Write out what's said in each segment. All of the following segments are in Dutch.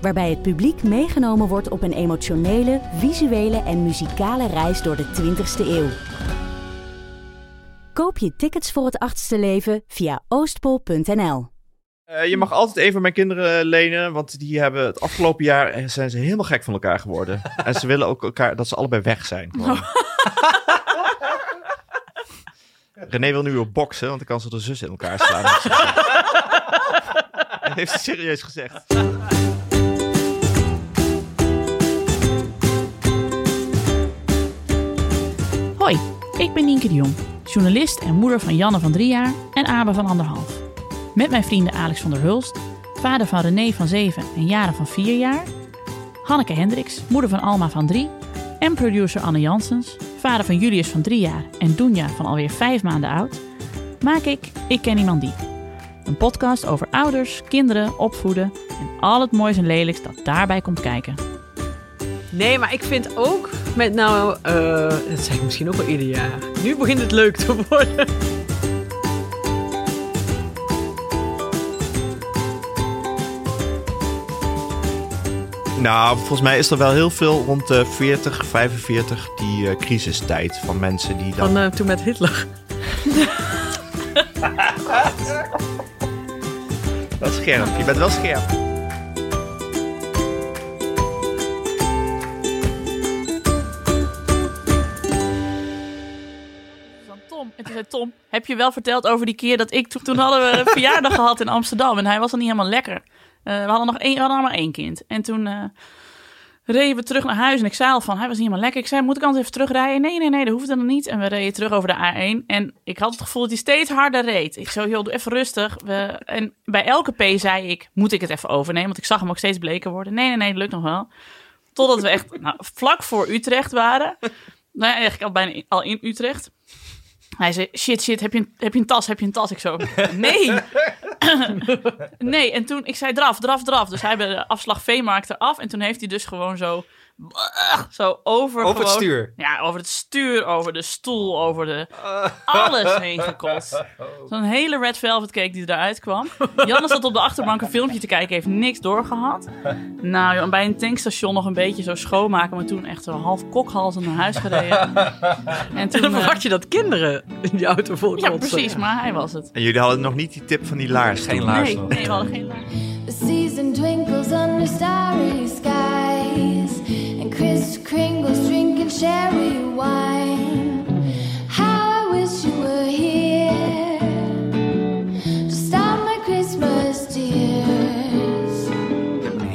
Waarbij het publiek meegenomen wordt op een emotionele, visuele en muzikale reis door de 20ste eeuw. Koop je tickets voor het achtste leven via oostpol.nl. Uh, je mag altijd een van mijn kinderen lenen, want die hebben het afgelopen jaar eh, zijn ze helemaal gek van elkaar geworden. en ze willen ook elkaar dat ze allebei weg zijn. René wil nu op boksen, want dan kan ze de zus in elkaar slaan. Heeft het serieus gezegd. Hoi, ik ben Nienke de Jong, journalist en moeder van Janne van drie jaar en Abe van anderhalf. Met mijn vrienden Alex van der Hulst, vader van René van zeven en Jaren van vier jaar, Hanneke Hendricks, moeder van Alma van drie en producer Anne Jansens, vader van Julius van drie jaar en Doenja van alweer vijf maanden oud, maak ik Ik Ken Iemand Die. Een podcast over ouders, kinderen, opvoeden en al het moois en lelijks dat daarbij komt kijken. Nee, maar ik vind ook met nou, uh, dat zeg ik misschien ook wel ieder jaar. Nu begint het leuk te worden. Nou, volgens mij is er wel heel veel rond de 40, 45 die uh, crisistijd van mensen die dan... Van uh, toen met Hitler. Wel scherp, je bent wel scherp. En toen zei Tom, heb je wel verteld over die keer dat ik... Toen, toen hadden we een verjaardag gehad in Amsterdam en hij was al niet helemaal lekker. Uh, we hadden nog één, we hadden maar één kind. En toen uh, reden we terug naar huis en ik zei al van, hij was niet helemaal lekker. Ik zei, moet ik anders even terugrijden? Nee, nee, nee, dat hoeft dan niet. En we reden terug over de A1 en ik had het gevoel dat hij steeds harder reed. Ik zei, joh, doe even rustig. We, en bij elke P zei ik, moet ik het even overnemen? Want ik zag hem ook steeds bleker worden. Nee, nee, nee, dat lukt nog wel. Totdat we echt nou, vlak voor Utrecht waren. Nou, eigenlijk al bijna al in Utrecht. Hij zei, shit, shit, heb je, een, heb je een tas, heb je een tas? Ik zo, nee. nee, en toen, ik zei draf, draf, draf. Dus hij bij de afslag V-markt eraf. En toen heeft hij dus gewoon zo, zo over... Over het gewoon- stuur. Ja, over het stuur, over de stoel, over de... Alles heen gekotst. Zo'n hele red velvet cake die eruit kwam. Janne zat op de achterbank een filmpje te kijken, heeft niks doorgehad. Nou, joh, en bij een tankstation nog een beetje zo schoonmaken. Maar toen echt zo half kokhalzen naar huis gereden. En En toen... dan eh, verwacht je dat kinderen in die auto vol ja, precies, maar hij was het. En jullie hadden nog niet die tip van die laars. Geen laars Nee, nog. nee, we hadden geen laars. The season twinkles under starry skies,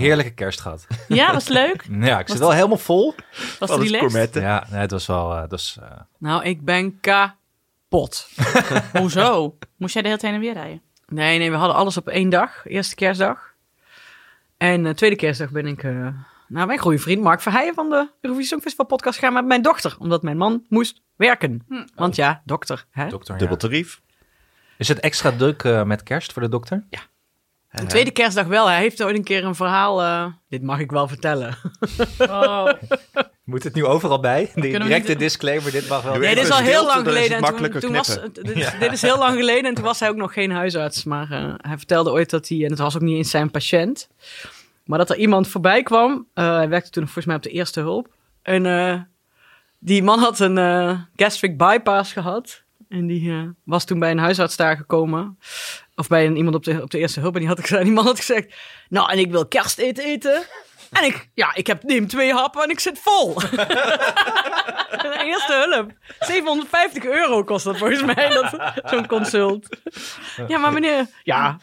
heerlijke kerst gehad. Ja, was leuk. Ja, ik zit wel helemaal vol. Was Van het relaxed. gourmetten. Ja, nee, het was wel... eh, het was, eh, Nou, ik ben kapot. Hoezo? Moest jij de hele tijd heen en weer rijden? Nee, nee, we hadden alles op één dag. Eerste kerstdag. En eh, tweede kerstdag ben ik... eh nou, mijn goede vriend Mark Verheijen van de Eurovisie Songfestival podcast gaan met mijn dochter. Omdat mijn man moest werken. Want ja, dokter. Hè? dokter, Dubbel ja. tarief. Is het extra druk eh, met kerst voor de dokter? De tweede kerstdag wel. Hij heeft ooit een keer een verhaal... eh, dit mag ik wel vertellen. Oh. Moet het nu overal bij? De directe niet- disclaimer, dit mag wel. Nee, dit is al heel lang geleden. En toen, makkelijker toen was, dit, is, dit is heel lang geleden en toen was hij ook nog geen huisarts. Maar eh, hij vertelde ooit dat hij, en het was ook niet eens zijn patiënt, maar dat er iemand voorbij kwam. Eh, hij werkte toen volgens mij op de eerste hulp. En eh, die man had een eh, gastric bypass gehad. En die was toen bij een huisarts daar gekomen. Of bij een, iemand op de, op de eerste hulp. En die, had die man had gezegd, nou en ik wil kersteten eten. En ik, ja, ik heb, neem twee happen en ik zit vol. Eerste hulp. 750 euro kost dat volgens mij, dat- zo'n consult. Ja, maar meneer... Ja.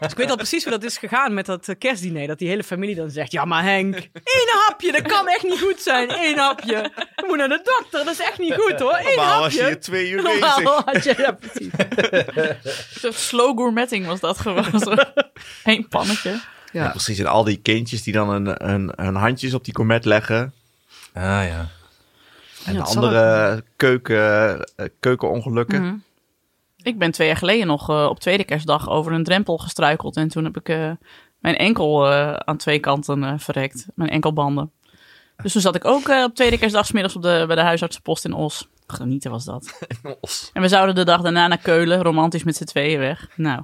Dus ik weet al precies hoe dat is gegaan met dat eh, kerstdiner. Dat die hele familie dan zegt... Ja, maar Henk, één hapje, dat kan echt niet goed zijn. Eén hapje. We moeten naar de dokter, dat is echt niet goed hoor. Eén Normaal was hapje. je hier twee uur Normaal bezig. had je, ja, precies. Zo slow gourmetting was dat gewoon. Eén pannetje. Ja. Ja, precies. En al die kindjes die dan hun, hun, hun handjes op die gourmet leggen. Ah ja. En Ja, de andere keuken, eh, keukenongelukken. Mhm. Ik ben twee jaar geleden nog eh, op tweede kerstdag over een drempel gestruikeld. En toen heb ik eh, mijn enkel eh, aan twee kanten eh, verrekt. Mijn enkelbanden. Dus toen zat ik ook eh, op tweede kerstdag 's middags op de, bij de huisartsenpost in Os. Genieten was dat. Os. En we zouden de dag daarna naar Keulen, romantisch met z'n tweeën weg. Nou,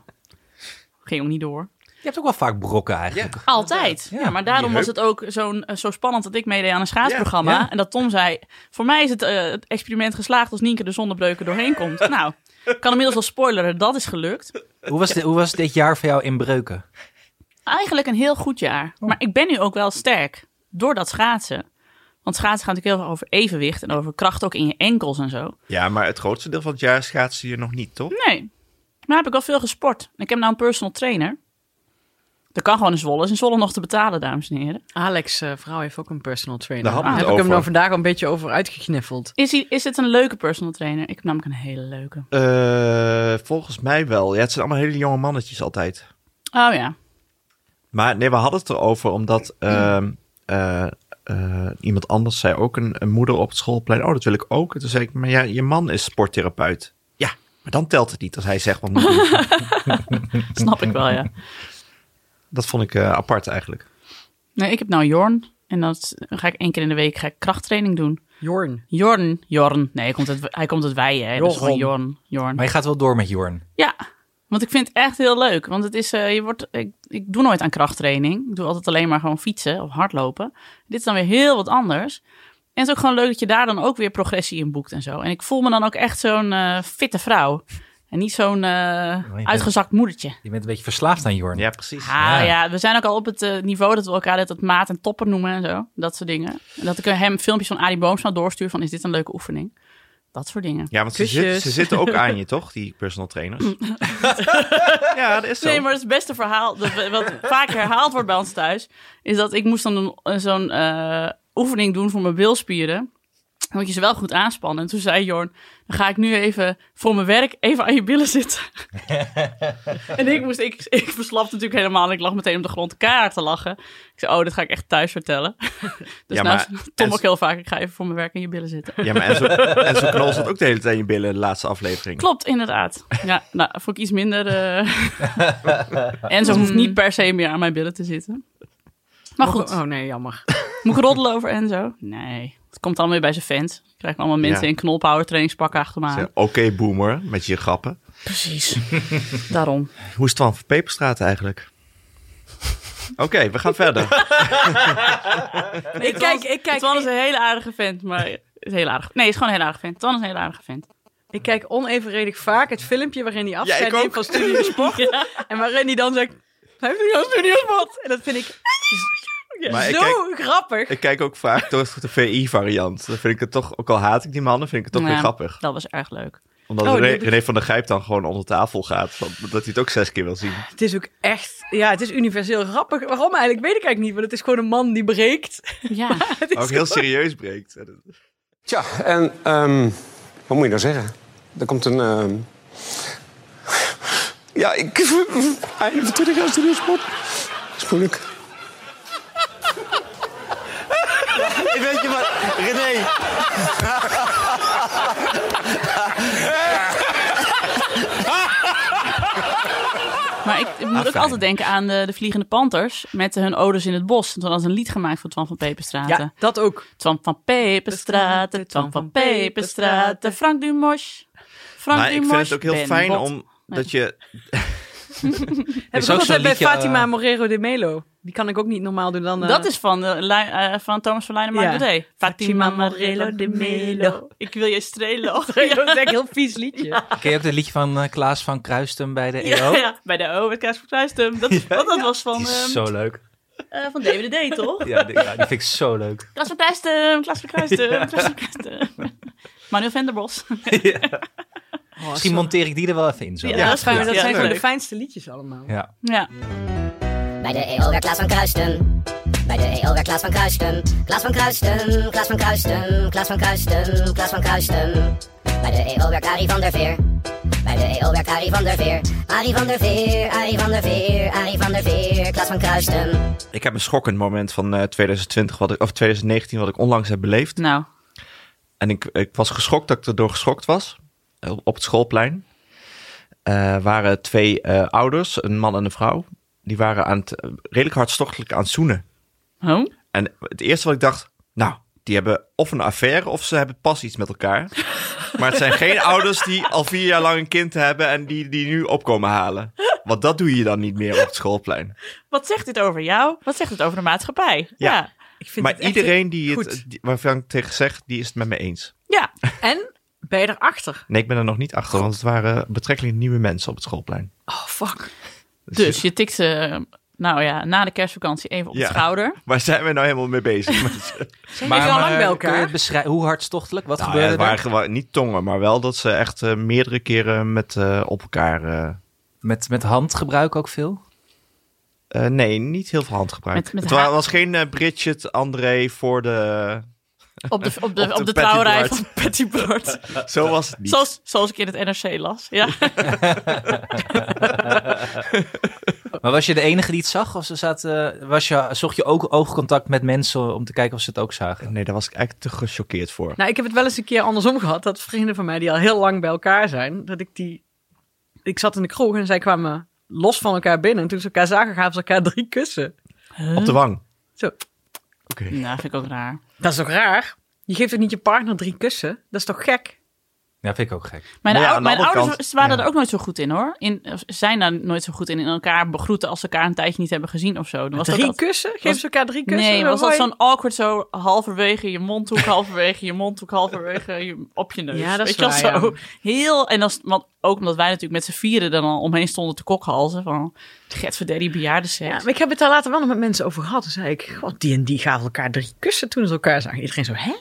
ging ook niet door. Je hebt ook wel vaak brokken eigenlijk. Altijd. Ja, maar daarom was het ook zo'n, zo spannend dat ik meedeed aan een schaatsprogramma. Ja, ja. En dat Tom zei, voor mij is het, het experiment geslaagd als Nienke de zonnebreuken doorheen komt. nou, ik kan inmiddels al spoileren, dat is gelukt. Hoe, was dit, hoe was dit jaar voor jou in breuken? Eigenlijk een heel goed jaar. Maar ik ben nu ook wel sterk. Door dat schaatsen. Want schaatsen gaat natuurlijk heel veel over evenwicht. En over kracht ook in je enkels en zo. Ja, maar het grootste deel van het jaar schaatsen je nog niet, toch? Nee. Maar heb ik wel veel gesport. Ik heb nou een personal trainer. Dat kan gewoon in Zwolle. Is in Zwolle nog te betalen, dames en heren. Alex, eh, vrouw, heeft ook een personal trainer. Daar het heb ik hem nou vandaag al een beetje over uitgekniffeld. Is, hij, is het een leuke personal trainer? Ik heb namelijk een hele leuke. Eh, volgens mij wel. Ja, het zijn allemaal hele jonge mannetjes altijd. Oh ja. Maar nee, we hadden het erover omdat ehm, eh, eh, iemand anders zei ook, een, een moeder op het schoolplein, oh, dat wil ik ook. En toen zei ik, maar ja, je man is sporttherapeut. Ja, maar dan telt het niet als hij zegt wat moet. Snap ik wel, ja. Dat vond ik eh, apart eigenlijk. Nee, ik heb nou Jorn. En dat ga ik één keer in de week ga ik krachttraining doen. Jorn. Jorn, Jorn. Nee, hij komt uit, hij komt uit Weijen. Hè? Dus gewoon Jorn, Jorn. Maar je gaat wel door met Jorn. Ja, want ik vind het echt heel leuk. Want het is, eh, je wordt, ik, ik doe nooit aan krachttraining. Ik doe altijd alleen maar gewoon fietsen of hardlopen. Dit is dan weer heel wat anders. En het is ook gewoon leuk dat je daar dan ook weer progressie in boekt en zo. En ik voel me dan ook echt zo'n eh, fitte vrouw. En niet zo'n eh, uitgezakt moedertje. Je bent een beetje verslaafd aan Jorn. Ja, precies. Ah, Ja. ja. we zijn ook al op het eh, niveau dat we elkaar het maat en topper noemen en zo. Dat soort dingen. En dat ik hem filmpjes van Arie Boomsma doorstuur van is dit een leuke oefening? Dat soort dingen. Ja, want ze, Kusjes. zit- ze zitten ook aan je, toch? Die personal trainers. ja, dat is zo. Nee, maar het beste verhaal, dat, wat vaak herhaald wordt bij ons thuis, is dat ik moest dan zo'n eh, oefening doen voor mijn bilspieren. Dan moet je ze wel goed aanspannen. En toen zei Jorn, dan ga ik nu even voor mijn werk even aan je billen zitten. en ik moest, ik, ik verslapte natuurlijk helemaal en ik lag meteen op de grond kaart te lachen. Ik zei, oh, dit ga ik echt thuis vertellen. dus Ja, nou, maar- Tom ook heel vaak, ik ga even voor mijn werk aan je billen zitten. Ja, maar en zo, en zo knol zat ook de hele tijd in je billen in de laatste aflevering. Klopt, inderdaad. Ja, nou, vond ik iets minder. eh en ze hoeft niet per se meer aan mijn billen te zitten. Maar goed, Oh nee, jammer. moet ik roddelen over Enzo? Nee. Het komt dan weer bij zijn fans. Krijgen allemaal mensen Ja. in knolpower trainingspakken achter me aan. Oké, boomer, met je grappen. Precies. Daarom. Hoe is het dan voor Peperstraat eigenlijk? Oké, we gaan verder. ik kijk, ik kijk. Twan is een hele aardige vent, maar is heel aardig. Nee, is gewoon een hele aardige vent. Twan is een hele aardige vent. Ik kijk onevenredig vaak het filmpje waarin hij afscheid Ja, neemt van Studio Sport. Ja. En waarin hij dan zegt, hij heeft nu al Studio Sport. En dat vind ik Maar ik zo kijk, grappig. ik kijk ook vaak door de VI-variant. Dan vind ik het toch, ook al haat ik die mannen, vind ik het toch Ja, weer grappig. Dat was erg leuk. Omdat Oh, René, van der Gijp dan gewoon onder tafel gaat. van- dat hij het ook zes keer wil zien. Het is ook echt, ja, het is universeel grappig. Waarom eigenlijk, weet ik eigenlijk niet. Want het is gewoon een man die breekt. Ja. Het is Ook heel serieus breekt. Tja, en ehm, wat moet je nou zeggen? Er komt een. ehm, Ja, ik. Einde van 20 jaar studiosport. Dat is moeilijk. Weet je wat, René? Maar ik, ik moet ook altijd denken aan de, de Vliegende Panthers met hun odes in het bos. Toen hadden ze een lied gemaakt voor Twan van Peperstraten. Ja, dat ook. Twan van Peperstraten, Twan van Peperstraten, Frank Dumosch. Frank Maar ik vind het ook heel Ben fijn Bot. om dat je... Heb is ik ook bij Fatima eh, Morero de Melo. Die kan ik ook niet normaal doen dan... eh, Dat is van, de, lijn- eh, van Thomas van Leijnen Ja. Mark Fatima Morello de Melo. Ik wil je strelen. dat is echt een heel vies liedje. Ken je ook het liedje van eh, Klaas van Kruistum bij de Ja, EO? ja, bij de O, met Kaas van Kruistum. Dat, dat, dat was van, Die is ehm, zo leuk. eh, van DWD, toch? Ja, die, ja, die vind ik zo leuk. Klaas van Kruistum, Klaas van Kruistum, Klaas van Kruistum. Manuel Venderbos. Misschien monteer ik die er wel even in zo. Ja, Ja, dat, is fijn, Ja, dat ja, zijn gewoon de fijnste liedjes allemaal. Ja. Bij de EO werd Klaas van Kruisten. Bij de EO werd Klaas van Kruisten. Klaas van Kruisten, Klaas van Kruisten, Klaas van Kruisten, Klaas van Kruisten. Bij de EO werd Arie van der Veer. Bij de EO werkt Arie van der Veer. Arie van der Veer, Arie van der Veer, Arie van der Veer, Klaas van Kruisten. Ik heb een schokkend moment van eh, 2020, wat ik, of 2019, wat ik onlangs heb beleefd. Nou, En ik, ik was geschokt dat ik erdoor geschokt was. eh, Op het schoolplein. Eh waren twee eh, ouders, een man en een vrouw. Die waren aan het, eh, redelijk hartstochtelijk aan het zoenen. oh? En het eerste wat ik dacht, nou, die hebben of een affaire of ze hebben pas iets met elkaar. maar het zijn geen ouders die al vier jaar lang een kind hebben en die, die nu opkomen halen. Want dat doe je dan niet meer op het schoolplein. Wat zegt dit over jou? Wat zegt het over de maatschappij? Ja. Ja. Ik vind Maar iedereen die goed. het, die- waarvan ik tegen zeg, die is het met me eens. Ja. En ben je erachter? Nee, ik ben er nog niet achter, want het waren betrekkelijk nieuwe mensen op het schoolplein. Oh, fuck. Dus je tikt ze, nou ja, na de kerstvakantie even op Ja. de schouder. Waar zijn we nou helemaal mee bezig? Zijn jullie al lang bij kun je elkaar? het beschrijven? Hoe hartstochtelijk? Wat nou, ja, gebeurde het er? waren niet tongen, maar wel dat ze echt eh, meerdere keren met, eh, op elkaar... eh, Met, met handgebruik ook veel? eh, nee, niet heel veel handgebruik. Met- met het was geen eh, Bridget, André voor de... Op de, op de, Op de op de Patty trouwerij Bart. van Patty Bart. Zo was het niet. zoals, zoals ik in het NRC las. Ja. Maar was je de enige die het zag? Of ze zaten, was je, zocht je ook oogcontact met mensen om te kijken of ze het ook zagen? Nee, daar was ik eigenlijk te gechoqueerd voor. Nou, ik heb het wel eens een keer andersom gehad. Dat vrienden van mij die al heel lang bij elkaar zijn, dat ik die... Ik zat in de kroeg en zij kwamen los van elkaar binnen. En toen ze elkaar zagen, gaven ze elkaar drie kussen. Op de wang. Zo. Oké. Nou, vind ik ook raar. Dat is toch raar? Je geeft toch niet je partner drie kussen? Dat is toch gek? Ja, vind ik ook gek. Mijn, ja, ou- mijn ouders kant- waren ja. er ook nooit zo goed in hoor. In, zijn daar nooit zo goed in. In elkaar begroeten als ze elkaar een tijdje niet hebben gezien of zo. Dan was dat drie kussen? Geven ze elkaar drie kussen? Nee, maar was dat Hoi. zo'n awkward zo halverwege je mondhoek, halverwege je mondhoek, halverwege je, op je neus. Ja, dat is Weet je wel, waar, zo. Heel, en als, want ook omdat wij natuurlijk met z'n vieren dan al omheen stonden te kokhalzen van Gert Verderi bejaardenseks. Ja, maar ik heb het daar later wel nog met mensen over gehad. Toen zei ik, god, die en die gaven elkaar drie kussen toen ze elkaar zagen. Iedereen zo, hè?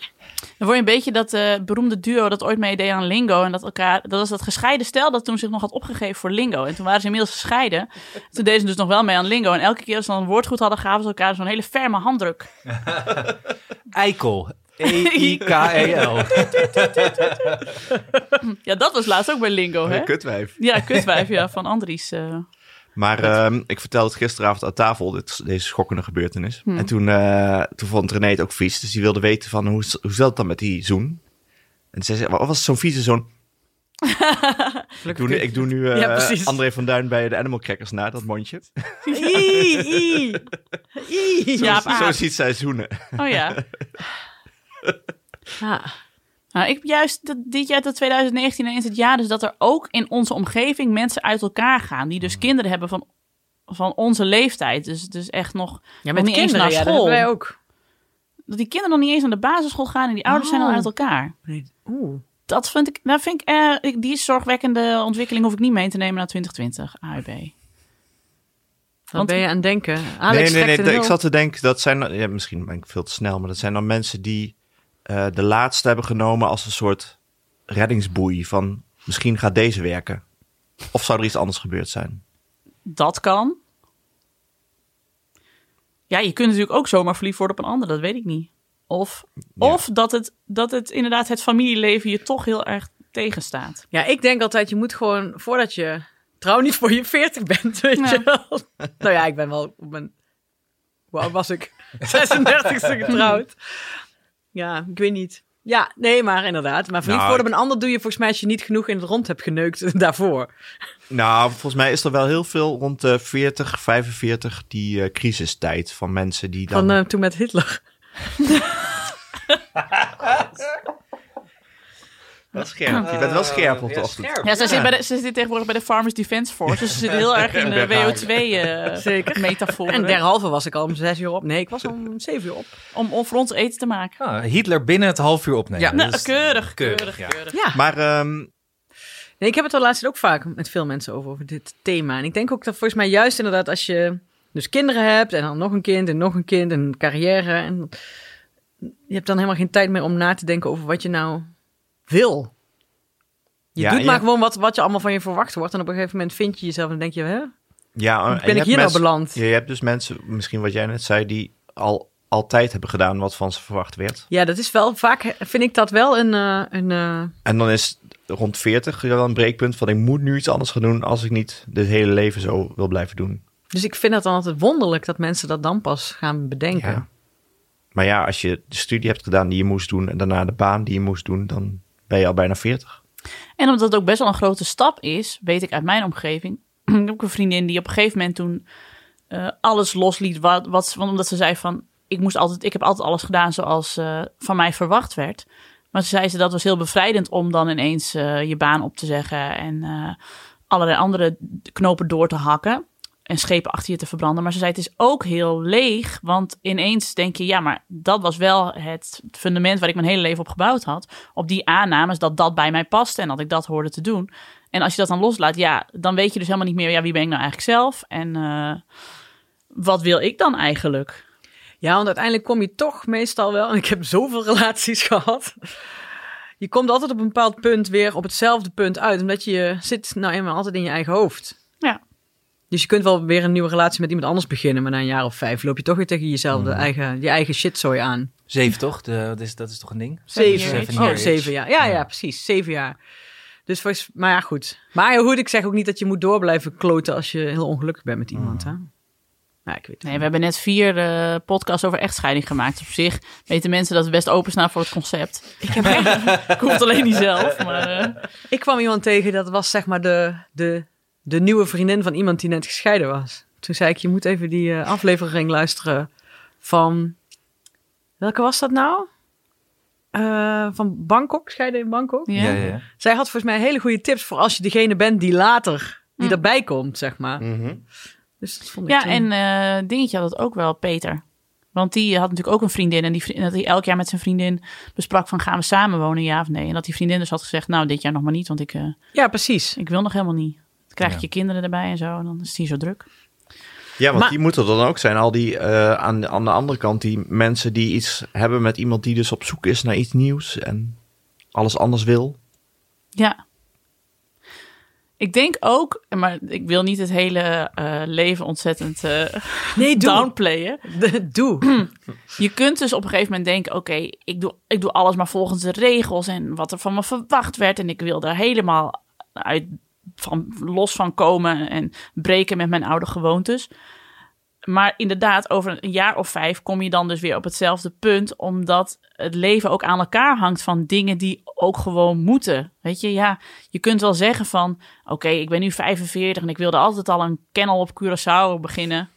Dan word je een beetje dat eh, beroemde duo dat ooit meedeed aan Lingo. En dat elkaar, dat was dat gescheiden stel dat toen zich nog had opgegeven voor Lingo. En toen waren ze inmiddels gescheiden. Toen deden ze dus nog wel mee aan Lingo. En elke keer als ze dan een woord goed hadden, gaven ze elkaar zo'n hele ferme handdruk. Eikel. E E-I-K-E-L. Ja, dat was laatst ook bij Lingo, hè? Kutwijf. Ja, kutwijf, ja, van Andries. eh. Maar ehm, ik vertelde het gisteravond aan tafel, dit, deze schokkende gebeurtenis. Hmm. En toen, eh, toen vond René het ook vies. Dus die wilde weten van, hoe, hoe zat het dan met die zoen? En ze zei, wat was zo'n vieze zoon? Ik doe nu, ik doe nu eh, Ja. André van Duin bij de Animal Crackers na, dat mondje. Zo, Ja, zo aap. ziet zij zoenen. Oh ja. Ah. Nou, ik heb juist dat dit jaar, dat 2019 is het jaar dus dat er ook in onze omgeving mensen uit elkaar gaan. Die dus kinderen hebben van, van onze leeftijd. Dus, dus echt nog, Ja, nog met niet eens kinderen, naar ja, dat school. wij ook. dat die kinderen nog niet eens naar de basisschool gaan en die ouders zijn al Oh. uit elkaar. Nee. Oeh. Dat vind ik, dat vind ik, eh, die zorgwekkende ontwikkeling hoef ik niet mee te nemen naar 2020, AUB. Wat ben je aan het denken? Alex nee, nee, nee. een Ik zat te denken, dat zijn, ja, misschien ben ik veel te snel, maar dat zijn dan mensen die eh, de laatste hebben genomen als een soort reddingsboei van, misschien gaat deze werken. Of zou er iets anders gebeurd zijn? Dat kan. Ja, je kunt natuurlijk ook zomaar verliefd worden op een ander, dat weet ik niet. Of, Ja. of dat, het, dat het inderdaad het familieleven je toch heel erg tegenstaat. Ja, ik denk altijd, je moet gewoon, voordat je trouw niet voor je 40 bent, weet Ja. je wel. Nou ja, ik ben wel op mijn, hoe oud was ik? 36e getrouwd. Ja, ik weet niet. Ja, nee, maar inderdaad. Maar verliefd Nou, worden op een ander doe je volgens mij als je niet genoeg in het rond hebt geneukt daarvoor. Nou, volgens mij is er wel heel veel rond de 40, 45 die eh, crisistijd van mensen die dan... Van eh, toen met Hitler. wel scherp. Je bent wel scherp op de Ja, ochtend. scherp. Ja, ze, Zit bij de, ze zit tegenwoordig bij de Farmers Defence Force. Dus ze zit heel erg in de Zeker. WO2-metafoor. En derhalve was ik al om zes uur op. Nee, ik was al om zeven uur op. om, om voor ons eten te maken. Ah, Hitler binnen het half uur opnemen. Ja. Nou, Dus- keurig, keurig, keurig, ja. keurig. Ja. Maar ehm, Nee, ik heb het er laatst ook vaak met veel mensen over, over dit thema. En ik denk ook dat volgens mij juist inderdaad als je dus kinderen hebt en dan nog een kind en nog een kind en een carrière. En je hebt dan helemaal geen tijd meer om na te denken over wat je nou wil. Je Ja, doet maar gewoon wat, wat je allemaal van je verwacht wordt. En op een gegeven moment vind je jezelf en denk je, hè? ja, ben ik hier nou mensen- beland? Je, je hebt dus mensen, misschien wat jij net zei, die al altijd hebben gedaan wat van ze verwacht werd. Ja, dat is wel vaak, vind ik dat wel een... eh, een eh, En dan is rond 40 wel een breekpunt van ik moet nu iets anders gaan doen als ik niet dit hele leven zo wil blijven doen. Dus ik vind het dan altijd wonderlijk dat mensen dat dan pas gaan bedenken. Ja. Maar ja, als je de studie hebt gedaan die je moest doen en daarna de baan die je moest doen, dan ben je al bijna 40. En omdat het ook best wel een grote stap is, weet ik uit mijn omgeving. ik heb ook een vriendin die op een gegeven moment toen eh, alles losliet. Wat, wat, want omdat ze zei van, ik, moest altijd, ik heb altijd alles gedaan zoals eh, van mij verwacht werd. Maar ze zei ze dat was heel bevrijdend om dan ineens eh, je baan op te zeggen en allerlei andere knopen door te hakken en schepen achter je te verbranden. Maar ze zei het is ook heel leeg, want ineens denk je, ja, maar dat was wel het fundament waar ik mijn hele leven op gebouwd had. Op die aannames dat dat bij mij paste en dat ik dat hoorde te doen. En als je dat dan loslaat, ja, dan weet je dus helemaal niet meer, ja, wie ben ik nou eigenlijk zelf en eh, wat wil ik dan eigenlijk? Ja, want uiteindelijk kom je toch meestal wel, en ik heb zoveel relaties gehad. Je komt altijd op een bepaald punt weer op hetzelfde punt uit, omdat je zit nou eenmaal altijd in je eigen hoofd. Ja. Dus je kunt wel weer een nieuwe relatie met iemand anders beginnen, maar na een jaar of vijf loop je toch weer tegen jezelf de eigen, je eigen shitzooi aan. Zeven toch? De, dat, is, dat is toch een ding? Zeven. Seven oh, zeven jaar. Ja, ja, precies. Zeven jaar. Dus volgens, maar ja, goed. Maar goed, ik zeg ook niet dat je moet door blijven kloten als je heel ongelukkig bent met iemand. Hè? Ja, ik weet het Nee, we hebben net vier eh, podcasts over echtscheiding gemaakt. Op zich weten mensen dat we best openstaan voor het concept. Ik, heb ik hoef het alleen niet zelf, maar... eh, Ik kwam iemand tegen, dat was zeg maar de, de, de nieuwe vriendin van iemand die net gescheiden was. Toen zei ik, je moet even die eh, aflevering luisteren van... Welke was dat nou? Eh, van Bangkok, scheiden in Bangkok. ja. Ja. Zij had volgens mij hele goede tips voor als je degene bent die later, die Hm. erbij komt, zeg maar. Mhm. Dus dat vond ik Ja, toen- en eh Dingetje had het ook wel, Peter. Want die had natuurlijk ook een vriendin. En die, vri- dat hij elk jaar met zijn vriendin besprak van gaan we samen wonen, ja of nee. En dat die vriendin dus had gezegd, nou dit jaar nog maar niet, want ik, eh, Ja, precies. ik wil nog helemaal niet. Krijg je Ja. je kinderen erbij en zo en dan is het hier zo druk. Ja, want Maar- die moeten er dan ook zijn. Al die eh, aan, aan de andere kant, die mensen die iets hebben met iemand die dus op zoek is naar iets nieuws en alles anders wil. Ja. Ik denk ook, maar ik wil niet het hele eh, leven ontzettend eh Nee, doe. downplayen. doe. Je kunt dus op een gegeven moment denken: oké, ik, doe, ik doe alles maar volgens de regels en wat er van me verwacht werd. En ik wil daar helemaal uit, van, los van komen en breken met mijn oude gewoontes. Maar inderdaad, over een jaar of vijf kom je dan dus weer op hetzelfde punt, omdat het leven ook aan elkaar hangt van dingen die ook gewoon moeten. Weet je, ja, je kunt wel zeggen van, oké, ik ben nu 45 en ik wilde altijd al een kennel op Curaçao beginnen.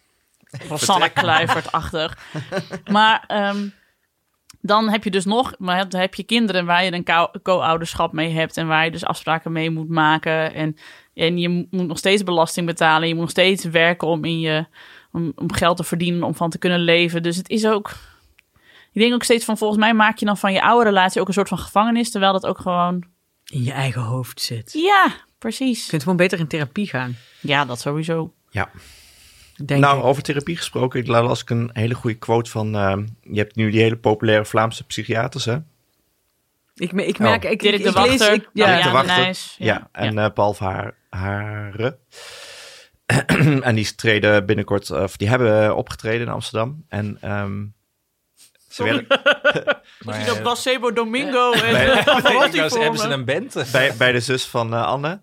Rosanne Kluivert-achtig. Maar ehm, dan heb je dus nog, maar dan heb je kinderen waar je een co- co-ouderschap mee hebt en waar je dus afspraken mee moet maken. En, en je moet nog steeds belasting betalen. Je moet nog steeds werken om, in je, om, om geld te verdienen, om van te kunnen leven. Dus het is ook. Ik denk ook steeds van, volgens mij maak je dan van je oude relatie ook een soort van gevangenis, terwijl dat ook gewoon. In je eigen hoofd zit. Je Ja, precies. kunt gewoon beter in therapie gaan, Ja, dat sowieso. Ja. Denk nou, ik. over therapie gesproken, ik las ik een hele goede quote van. eh, je hebt nu die hele populaire Vlaamse psychiaters, hè? Ik, me- ik merk, Oh. ik, Dirk de ik lees- Wachter. ik- Ja, ja, Dirk de ja, Wachter. Nijs, Ja, ja, en eh Paul Haar, Hare. en die treden binnenkort, of die hebben opgetreden in Amsterdam. En ehm ze werden, Maar, dat eh, Placebo Domingo en eh, wou, voor hebben ze een band? bij, bij de zus van eh, Anne.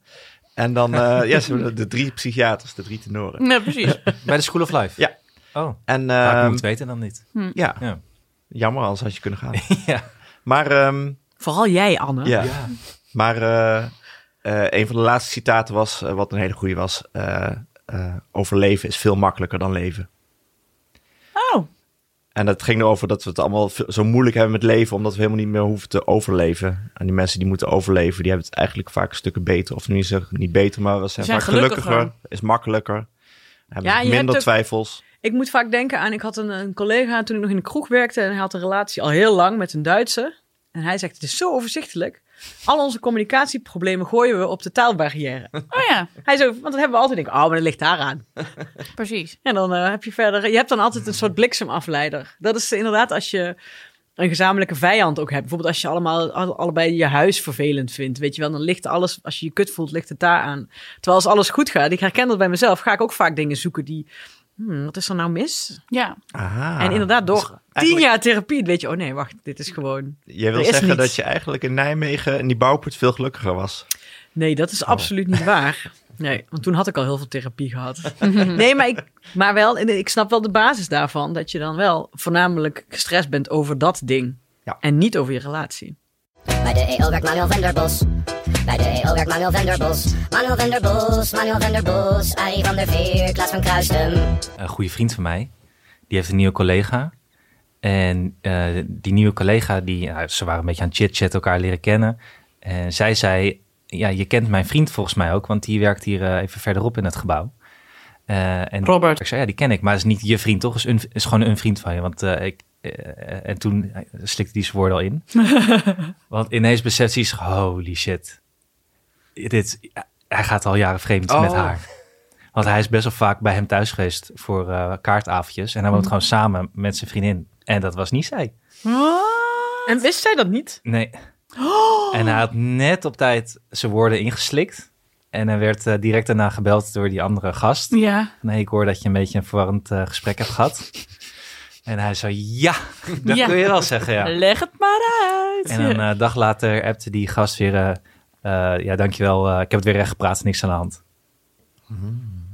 En dan, eh, ja, ze hebben de drie psychiaters, de drie tenoren. Ja, precies. Bij de School of Life? Ja. Oh, En nou, ik ehm, moet weten dan niet. ja, Ja. jammer, anders had je kunnen gaan. ja. Maar ehm, Vooral jij, Anne. ja, maar eh, eh, een van de laatste citaten was, wat een hele goede was, eh, eh, overleven is veel makkelijker dan leven. En dat ging erover dat we het allemaal zo moeilijk hebben met leven, omdat we helemaal niet meer hoeven te overleven. En die mensen die moeten overleven, die hebben het eigenlijk vaak stukken beter. Of nu is het niet beter, maar we zijn, zijn vaak gelukkiger, gelukkiger. is makkelijker. Hebben Ja, minder ook- twijfels. Ik moet vaak denken aan, ik had een, een collega toen ik nog in de kroeg werkte en hij had een relatie al heel lang met een Duitser. En hij zegt, het is zo overzichtelijk. Al onze communicatieproblemen gooien we op de taalbarrière. oh ja, Hij zo, want dan hebben we altijd denk, oh, maar dat ligt daaraan. precies. En dan eh, heb je verder, je hebt dan altijd een soort bliksemafleider. Dat is inderdaad als je een gezamenlijke vijand ook hebt. Bijvoorbeeld als je allemaal alle- allebei je huis vervelend vindt, weet je wel, dan ligt alles, als je je kut voelt, ligt het daar aan. Terwijl als alles goed gaat, ik herken dat bij mezelf, ga ik ook vaak dingen zoeken die hmm, wat is er nou mis? Ja, Aha. en inderdaad, door tien eigenlijk- jaar therapie weet je, oh nee, wacht, dit is gewoon... Jij wil zeggen niets. dat je eigenlijk in Nijmegen in die bouwput veel gelukkiger was. Nee, dat is absoluut niet waar. Nee, want toen had ik al heel veel therapie gehad. nee, maar, ik, maar wel, ik snap wel de basis daarvan. Dat je dan wel voornamelijk gestrest bent over dat ding. Ja. En niet over je relatie. Bij de EO werkt Manuel Venderbos. Bij de EO werkt Manuel Venderbos. Manuel Venderbos, Manuel Venderbos. Arie van der Veer, Klaas van Kruisten. Een goede vriend van mij, die heeft een nieuwe collega. En eh, die nieuwe collega, die, ze waren een beetje aan het chit-chat elkaar leren kennen. En zij zei, ja, je kent mijn vriend volgens mij ook, want die werkt hier eh, even verderop in het gebouw. Eh, en Robert. Ik zei, ja, die ken ik, maar is niet je vriend, toch? Is, een, is gewoon een vriend van je. Want eh, ik, en toen slikte hij zijn woorden al in. want ineens beseft hij zich, holy shit. Dit, hij gaat al jaren vreemd Oh. met haar. Want hij is best wel vaak bij hem thuis geweest voor eh, kaartavondjes. En hij woont gewoon samen met zijn vriendin. En dat was niet zij. En wist zij dat niet? Nee. En hij had net op tijd zijn woorden ingeslikt. En hij werd eh, direct daarna gebeld door die andere gast. ja. Nee, ik hoor dat je een beetje een verwarrend eh, gesprek hebt gehad. En hij zei, ja, dat Ja. kun je wel zeggen, ja. Leg het maar uit. En een dag later appte die gast weer... eh, ja, dankjewel, eh, ik heb het weer recht gepraat, niks aan de hand.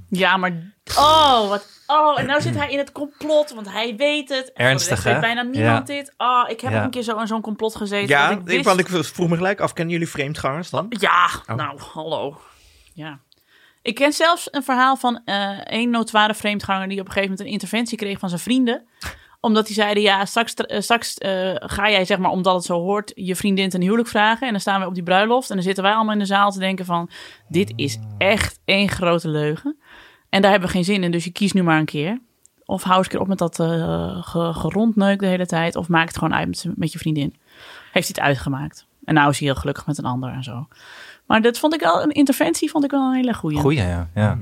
Ja, maar... Oh, wat... Oh, en nou zit hij in het complot, want hij weet het. En Ernstig, hè? weet bijna niemand Ja. dit. Oh, ik heb Ja. ook een keer zo in zo'n complot gezeten. Ja, ik wist... want ik vroeg me gelijk af, kennen jullie vreemdgangers dan? Ja, Oh. nou, hallo. Ja. Ik ken zelfs een verhaal van eh één notoire vreemdganger... die op een gegeven moment een interventie kreeg van zijn vrienden. Omdat die zeiden, ja, straks, eh, straks eh, ga jij, zeg maar, omdat het zo hoort... je vriendin ten huwelijk vragen. En dan staan we op die bruiloft. En dan zitten wij allemaal in de zaal te denken van... dit is echt één grote leugen. En daar hebben we geen zin in, dus je kiest nu maar een keer. Of hou eens een keer op met dat eh ge- gerondneuk de hele tijd. Of maak het gewoon uit met, je vriendin. Heeft hij het uitgemaakt. En nou is hij heel gelukkig met een ander en zo. Maar dat vond ik wel, een interventie vond ik wel een hele goeie. Goeie, ja. ja.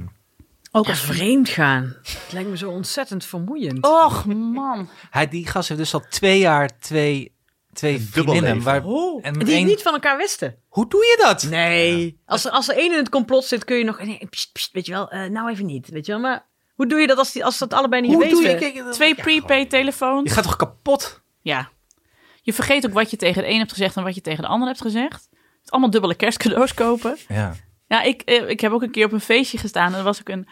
Ook Ja, als vreemd gaan. Het lijkt me zo ontzettend vermoeiend. Och, man. Hij, die gast heeft dus al twee jaar twee, twee dubbel vriendinnen. Waar, Oh, en die één- niet van elkaar wisten. Hoe doe je dat? Nee. Als, er- als er één in het complot zit, kun je nog... Nee, pst, pst, weet je wel, eh, nou even niet. Weet je wel, maar hoe doe je dat als, die, als dat allebei niet Hoe weten? doe je? Kijk, dat- Twee ja, prepaid telefoons. Je gaat toch kapot? Ja. Je vergeet ook wat je tegen de een hebt gezegd en wat je tegen de ander hebt gezegd. Het is allemaal dubbele kerstcadeaus kopen. Ja. Ja, ik, eh, ik heb ook een keer op een feestje gestaan. En er was ook een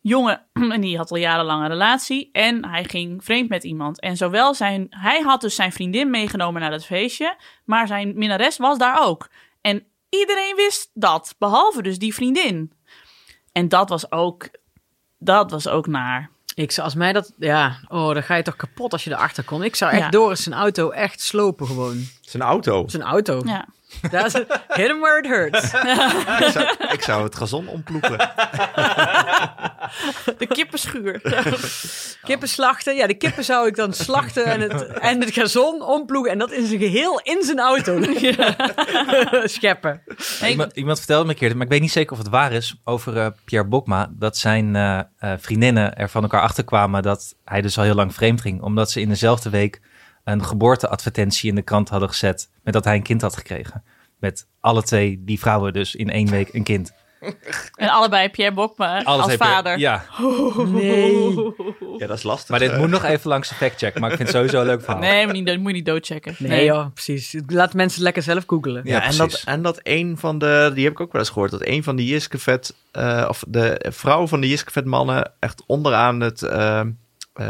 jongen en die had al jarenlang een relatie. En hij ging vreemd met iemand. En zowel zijn... Hij had dus zijn vriendin meegenomen naar dat feestje. Maar zijn minnares was daar ook. En iedereen wist dat. Behalve dus die vriendin. En dat was ook... Dat was ook naar. Ik zou, als mij dat... Ja, oh, dan ga je toch kapot als je erachter komt. Ik zou echt Ja. Doris zijn auto echt slopen gewoon. Zijn auto. Zijn auto. Ja. Dat is, hit him where it hurts. ik, zou, ik zou het gazon omploegen. De kippenschuur. Kippen slachten. Ja, de kippen zou ik dan slachten en het, en het gazon omploegen. En dat in zijn geheel in zijn auto scheppen. Iemand vertelde me een keer, maar ik weet niet zeker of het waar is, over eh, Pierre Bokma. Dat zijn eh, eh, vriendinnen er van elkaar achterkwamen dat hij dus al heel lang vreemd ging. Omdat ze in dezelfde week een geboorteadvertentie in de krant hadden gezet met dat hij een kind had gekregen. Met alle twee die vrouwen dus in één week een kind. En allebei Pierre Bokma als vader. Ja, Nee. Ja, dat is lastig. maar dit Eh, moet nog even langs de factcheck. Maar ik vind het sowieso een leuk verhaal. Nee, maar niet, moet je niet doodchecken. Nee, joh, precies. Laat mensen lekker zelf googelen. Ja, Ja, en, dat, precies. en dat een van de, die heb ik ook wel eens gehoord, dat een van die Jiskevet, eh of de vrouw van de Jiskevet mannen echt onderaan het eh,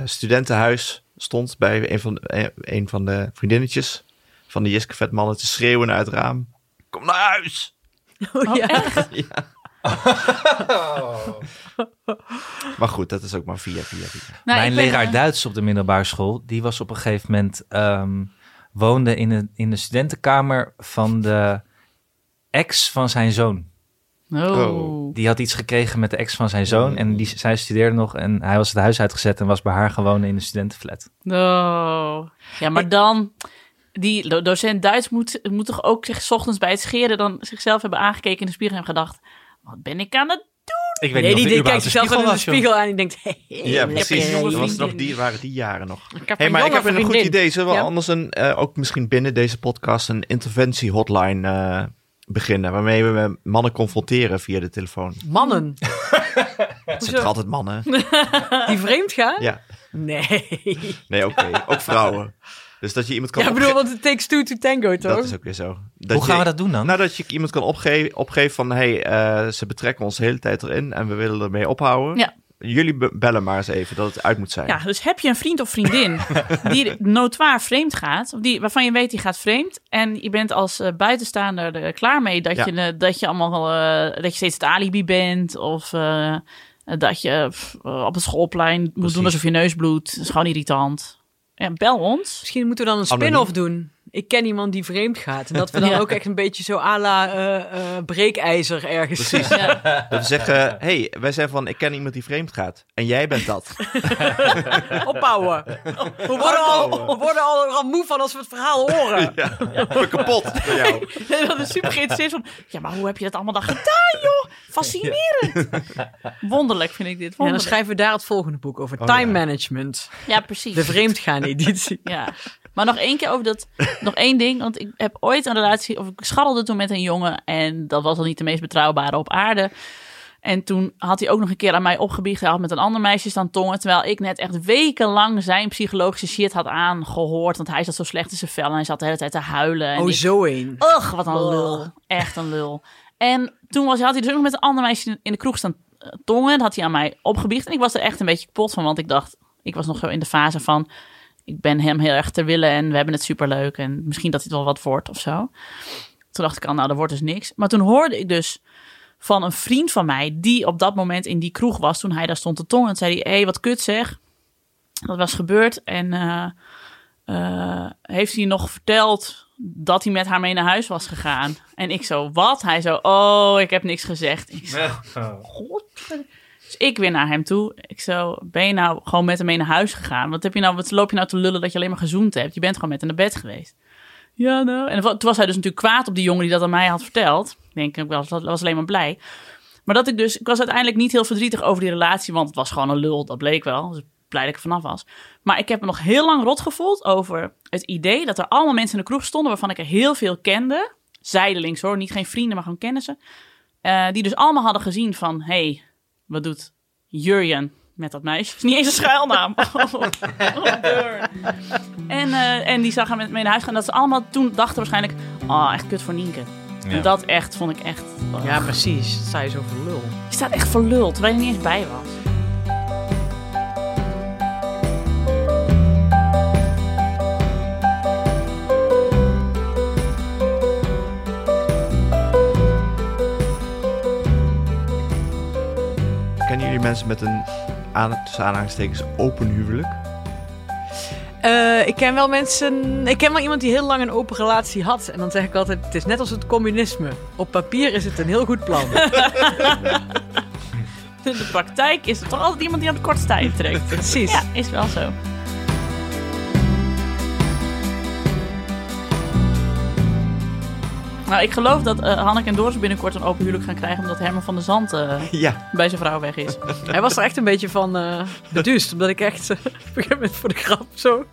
studentenhuis stond bij een van, eh, een van de vriendinnetjes van de Jiskevet mannen te schreeuwen uit het raam. Kom naar huis! Oh, ja. ja. Maar goed, dat is ook maar via, via, via. Nou, Mijn ben, leraar eh, Duits op de middelbare school, die was op een gegeven moment, ehm, woonde in de, in de studentenkamer van de ex van zijn zoon. Oh. Die had iets gekregen met de ex van zijn zoon en die, zij studeerde nog en hij was het huis uitgezet en was bij haar gewoon in de studentenflat. Oh. Ja, maar dan... Die do- docent Duits moet, moet toch ook zich 's ochtends bij het scheren... dan zichzelf hebben aangekeken in de spiegel en gedacht... Wat ben ik aan het Ik weet Nee, niet of die, die kijkt een zichzelf in de spiegel aan en die denkt... Hey, Ja, precies. een Dat was nog die, waren die jaren nog. Ik heb Hey, een maar ik heb een goed idee. Zullen we Ja. anders een, eh, ook misschien binnen deze podcast een interventie-hotline eh, beginnen? Waarmee we mannen confronteren via de telefoon. Mannen. Het zijn toch altijd mannen? Die vreemd gaan? Ja. Nee. Nee, oké. Ook vrouwen. Dus dat je iemand kan Ja, ik bedoel, want het takes two to tango, toch? Dat is ook weer zo. Dat Hoe gaan je- we dat doen dan? Nou, dat je iemand kan opge opgeven van... hé, hey, eh, ze betrekken ons de hele tijd erin en we willen ermee ophouden. Ja. Jullie be- bellen maar eens even dat het uit moet zijn. Ja, dus heb je een vriend of vriendin die notoir vreemd gaat, of die, waarvan je weet die gaat vreemd, en je bent als eh, buitenstaander er klaar mee dat, Ja. je, eh, dat je allemaal eh, dat je steeds het alibi bent, of eh, dat je pff, op het schoolplein moet Precies. doen alsof je neus bloedt. Dat is gewoon irritant. Ja, bel ons. Misschien moeten we dan een spin-off doen. Ik ken iemand die vreemd gaat. En dat we dan Ja. ook echt een beetje zo à la eh, eh, breekijzer ergens. Precies. Ja. Dat we zeggen, hey, wij zijn van, ik ken iemand die vreemd gaat. En jij bent dat. Opbouwen. We worden, al, we worden al, al moe van als we het verhaal horen. ja, kapot voor jou. dat is super geïnteresseerd van, ja, maar hoe heb je dat allemaal dan gedaan, joh? Fascinerend. Wonderlijk vind ik dit. Ja, dan schrijven we daar het volgende boek over. Oh, Time ja. management. Ja, precies. De vreemdgaan-editie. Ja, maar nog één keer over dat. Nog één ding, want ik heb ooit een relatie. Of ik scharrelde toen met een jongen. En dat was al niet de meest betrouwbare op aarde. En toen had hij ook nog een keer aan mij opgebiecht. Hij had met een ander meisje staan tongen. Terwijl ik net echt wekenlang zijn psychologische shit had aangehoord. Want hij zat zo slecht in zijn vel. En hij zat de hele tijd te huilen. En Oh, ik- zo een. Ugh, wat een lul. Echt een lul. En toen was, had hij dus ook nog met een ander meisje in de kroeg staan eh, tongen. Dat had hij aan mij opgebiecht. En ik was er echt een beetje kapot van. Want ik dacht, ik was nog zo in de fase van... Ik ben hem heel erg ter willen en we hebben het superleuk. En misschien dat dit wel wat wordt of zo. Toen dacht ik al, nou, er wordt dus niks. Maar toen hoorde ik dus van een vriend van mij... die op dat moment in die kroeg was toen hij daar stond te tongen. En zei hij, hé, hey, wat kut zeg. Dat was gebeurd. En eh, eh, heeft hij nog verteld dat hij met haar mee naar huis was gegaan. En ik zo, wat? Hij zo, oh, ik heb niks gezegd. Ik zo, godverdomme. Dus ik weer naar hem toe. Ik zo, ben je nou gewoon met hem mee naar huis gegaan? Wat, heb je nou, wat loop je nou te lullen dat je alleen maar gezoend hebt? Je bent gewoon met hem naar bed geweest. Ja, nou. En toen was hij dus natuurlijk kwaad op die jongen die dat aan mij had verteld. Ik denk, ik was, was alleen maar blij. Maar dat ik dus, ik was uiteindelijk niet heel verdrietig over die relatie, want het was gewoon een lul, dat bleek wel. Dus blij dat ik er vanaf was. Maar ik heb me nog heel lang rot gevoeld over het idee dat er allemaal mensen in de kroeg stonden waarvan ik er heel veel kende. Zijdelings hoor, niet geen vrienden, maar gewoon kennissen. Eh, die dus allemaal hadden gezien van, hey, wat doet Jurjen met dat meisje? Het is niet eens een schuilnaam. Oh, oh, en, eh, en die zag hem met mee naar huis gaan. Dat ze allemaal toen dachten waarschijnlijk, oh, echt kut voor Nienke. En dat echt, vond ik echt... Ja, precies. Dat zei zo voor lul. Je staat echt verluld, terwijl je er niet eens bij was. Kennen jullie mensen met een, aan, tussen aanhalingstekens, open huwelijk? Eh, ik ken wel mensen. Ik ken wel iemand die heel lang een open relatie had. En dan zeg ik altijd: het is net als het communisme. Op papier is het een heel goed plan. In de praktijk is er toch altijd iemand die aan de kortste tijd trekt. Precies. Ja, is wel zo. Nou, ik geloof dat eh Hanneke en Doris binnenkort een open huwelijk gaan krijgen... omdat Herman van der Zand eh, Ja. bij zijn vrouw weg is. Hij was er echt een beetje van eh beduust. Omdat ik echt op een gegeven moment voor de grap zo...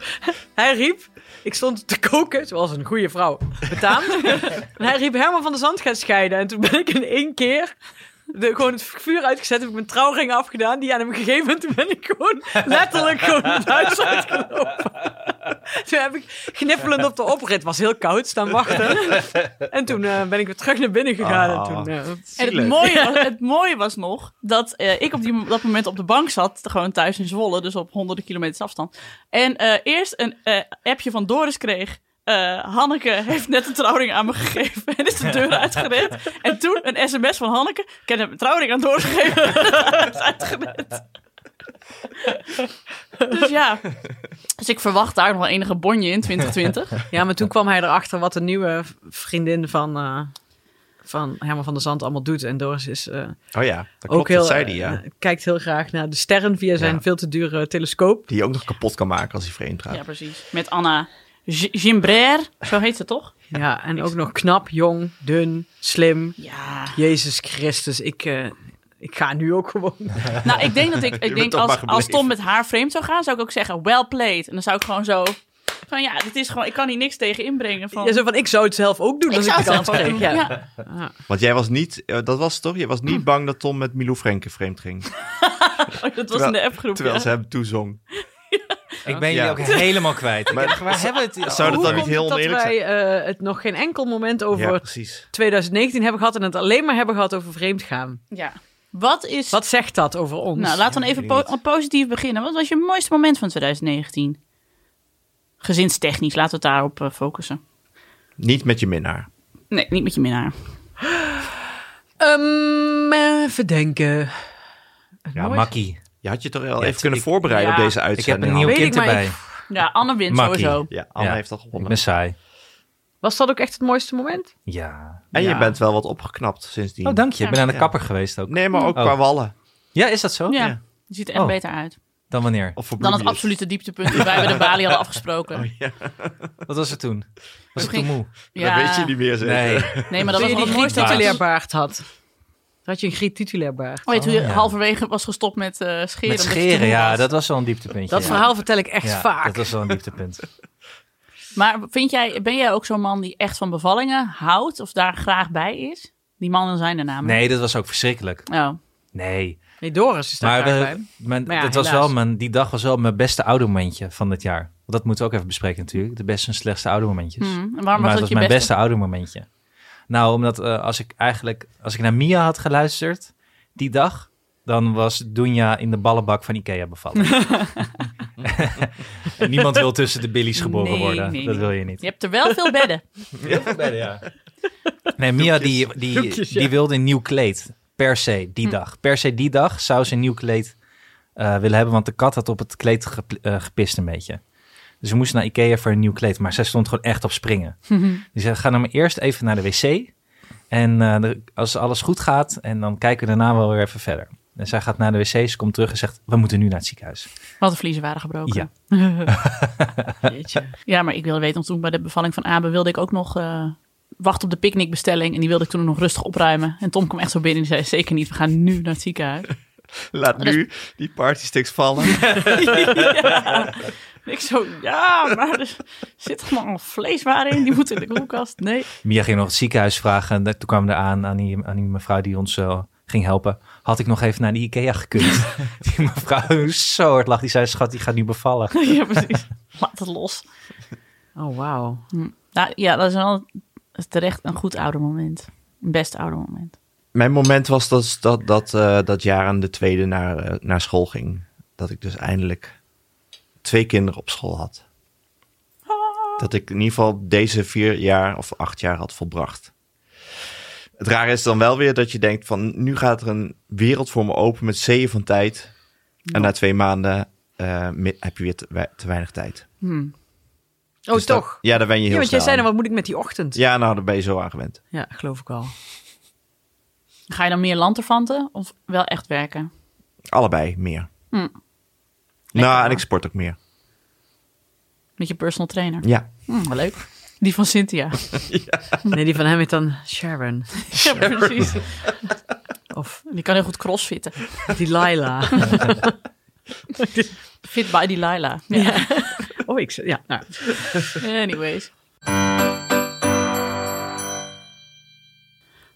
Hij riep... Ik stond te koken, zoals een goede vrouw betaamt. en hij riep Herman van der Zand gaat scheiden. En toen ben ik in één keer... De, gewoon het vuur uitgezet, heb ik mijn trouwring afgedaan, die aan hem gegeven. En toen ben ik gewoon letterlijk gewoon het huis uitgelopen. Toen heb ik knipperend op de oprit, het was heel koud, staan wachten. En toen eh, ben ik weer terug naar binnen gegaan. En Ah. toen, eh, En het mooie, was, het mooie was nog dat eh, ik op die, dat moment op de bank zat, gewoon thuis in Zwolle, dus op honderden kilometers afstand. En eh, eerst een eh, appje van Doris kreeg. Eh, Hanneke heeft net een trouwring aan me gegeven en is de deur uitgerend. En toen een sms van Hanneke. Ik heb een trouwring aan Doris gegeven. is uitgerend. dus ja. Dus ik verwacht daar nog wel enige bonje in 2020. Ja, maar toen kwam hij erachter wat de nieuwe vriendin van, eh, van Herman van der Zand allemaal doet. En Doris is eh, Oh ja, dat ook klopt, heel, dat zei hij, ja. kijkt heel graag naar de sterren via zijn Ja. veel te dure telescoop. Die je ook nog kapot kan maken als hij vreemd gaat. Ja, precies. Met Anna G- Gimbraire. Zo heet ze toch? Ja, en ook nog knap, jong, dun, slim. Ja. Jezus Christus, ik, eh, ik ga nu ook gewoon. Nou, ik denk dat ik, ik denk als, als. Tom met haar vreemd zou gaan, zou ik ook zeggen, well played. En dan zou ik gewoon zo, Van ja, dit is gewoon, ik kan hier niks tegen inbrengen. Van, Ja, zo van, ik zou het zelf ook doen ik als zou ik het zelf kreeg. doen. Ja. Ja. Want jij was niet, eh, dat was het toch? Je was niet bang dat Tom met Milou Frenke vreemd ging. Oh, dat was in de appgroep. Terwijl ja. ze hem toezong. Ik ben Ja. jullie ook helemaal kwijt. Maar- waar hebben we het Zou dat dan niet heel dat oneerlijk zijn? wij eh, het nog geen enkel moment over Ja, precies. 2019 hebben gehad en het alleen maar hebben gehad over vreemdgaan? Ja. Wat is... Wat zegt dat over ons? Nou, laten we dan even po- positief beginnen. Wat was je mooiste moment van 2019? Gezinstechnisch, laten we het daarop eh, focussen. Niet met je minnaar. Nee, niet met je minnaar. Ehm, even denken. Ja, Nooit- Makkie. Je had je toch wel Ja, even kunnen ik- voorbereiden ja, op deze Ik heb uitzending. een nieuw ik, kind erbij. ik- Ja, Anne wint Makkie. sowieso. Ja, Anne Ja, heeft al Ik gewonnen. ben saai. Was dat ook echt het mooiste moment? Ja. En je bent wel wat opgeknapt sindsdien. Oh, dank je. Ik ben aan de Ja. kapper geweest ook. Nee, maar ook Oh. qua wallen. Ja, is dat zo? Ja, Ja. je ziet er echt Oh. beter uit. Dan wanneer? Of voor Dan het absolute dieptepunt dat wij bij de balie hadden afgesproken. Oh, ja. Wat was het toen? Was ik toen moe? Ja. Dat weet je niet meer zeker. Nee. Nee, maar dat was je het mooiste. titulair baard had. Had je een Griet titulair baard. Oh, ja, toen je Oh, ja. halverwege was gestopt met eh, scheren. Met scheren, ja, was. dat was wel een dieptepuntje. Dat ja. verhaal vertel ik echt Ja, vaak. Dat was wel een dieptepunt. Maar vind jij, ben jij ook zo'n man die echt van bevallingen houdt of daar graag bij is? Die mannen zijn er namelijk. Nee, dat was ook verschrikkelijk. Oh. Nee. Nee, Doris is daar Maar graag bij. mijn, Maar ja, dat was wel mijn, die dag was wel mijn beste oudermomentje van het jaar. Want dat moeten we ook even bespreken natuurlijk. De beste en slechtste oudermomentjes. Hmm. En waarom maar was dat was je mijn beste? beste oudermomentje. Nou, omdat eh, als ik eigenlijk als ik naar Mia had geluisterd die dag, dan was Dunja in de ballenbak van Ikea bevallen. en niemand wil tussen de billies geboren Nee, worden. nee, dat nee. wil je niet. Je hebt er wel veel bedden. Nee, Mia die, die, Doekjes, ja. die wilde een nieuw kleed. Per se, die dag. Per se die dag zou ze een nieuw kleed eh, willen hebben. Want de kat had op het kleed gep- eh, gepist een beetje. Dus we moesten naar Ikea voor een nieuw kleed. Maar zij stond gewoon echt op springen. Die zei, ga nou maar eerst even naar de wc. En eh, de- als alles goed gaat, en dan kijken we daarna wel weer even verder. En zij gaat naar de wc, ze komt terug en zegt, we moeten nu naar het ziekenhuis. Want de vliezen waren gebroken. Ja. Ja, maar ik wilde weten, want toen bij de bevalling van Abe wilde ik ook nog eh, wachten op de picknickbestelling. En die wilde ik toen nog rustig opruimen. En Tom kwam echt zo binnen en zei, zeker niet, we gaan nu naar het ziekenhuis. Laat nu die partysticks vallen. ja. Ik zo, ja, maar er zit allemaal vleeswaren in, die moet in de koelkast. Nee. Mia ging nog het ziekenhuis vragen. En toen kwamen we aan, aan die, aan die mevrouw die ons eh, ging helpen. Had ik nog even naar de Ikea gekund. die mevrouw zo hard lag. Die zei, schat, die gaat nu bevallen. ja, precies. Laat het los. Oh, wauw. Nou, ja, dat is wel terecht een goed ouder moment. Een best ouder moment. Mijn moment was dat dat, dat, eh, dat jaar aan de tweede naar, eh, naar school ging. Dat ik dus eindelijk twee kinderen op school had. Dat ik in ieder geval deze vier jaar of acht jaar had volbracht. Het rare is dan wel weer dat je denkt van nu gaat er een wereld voor me open met zeeën van tijd. En na twee maanden eh, heb je weer te, wei- te weinig tijd. Hmm. Oh, Dus dat- toch? ja, daar ben je heel Ja, want jij zei dan, wat moet ik met die ochtend? Ja, nou, daar ben je zo aan gewend. Ja, geloof ik al. Ga je dan meer lanterfanten of wel echt werken? Allebei meer. Hm. Lekker, nou, en ik sport ook meer. Met je personal trainer? Ja. Hm, wel leuk. Die van Cynthia. Nee, die van hem heet dan Sharon. ja, precies. Of Die kan heel goed crossfitten. Delilah. Fit by Delilah. Ja. Oh, ik... Ja, nou. Anyways.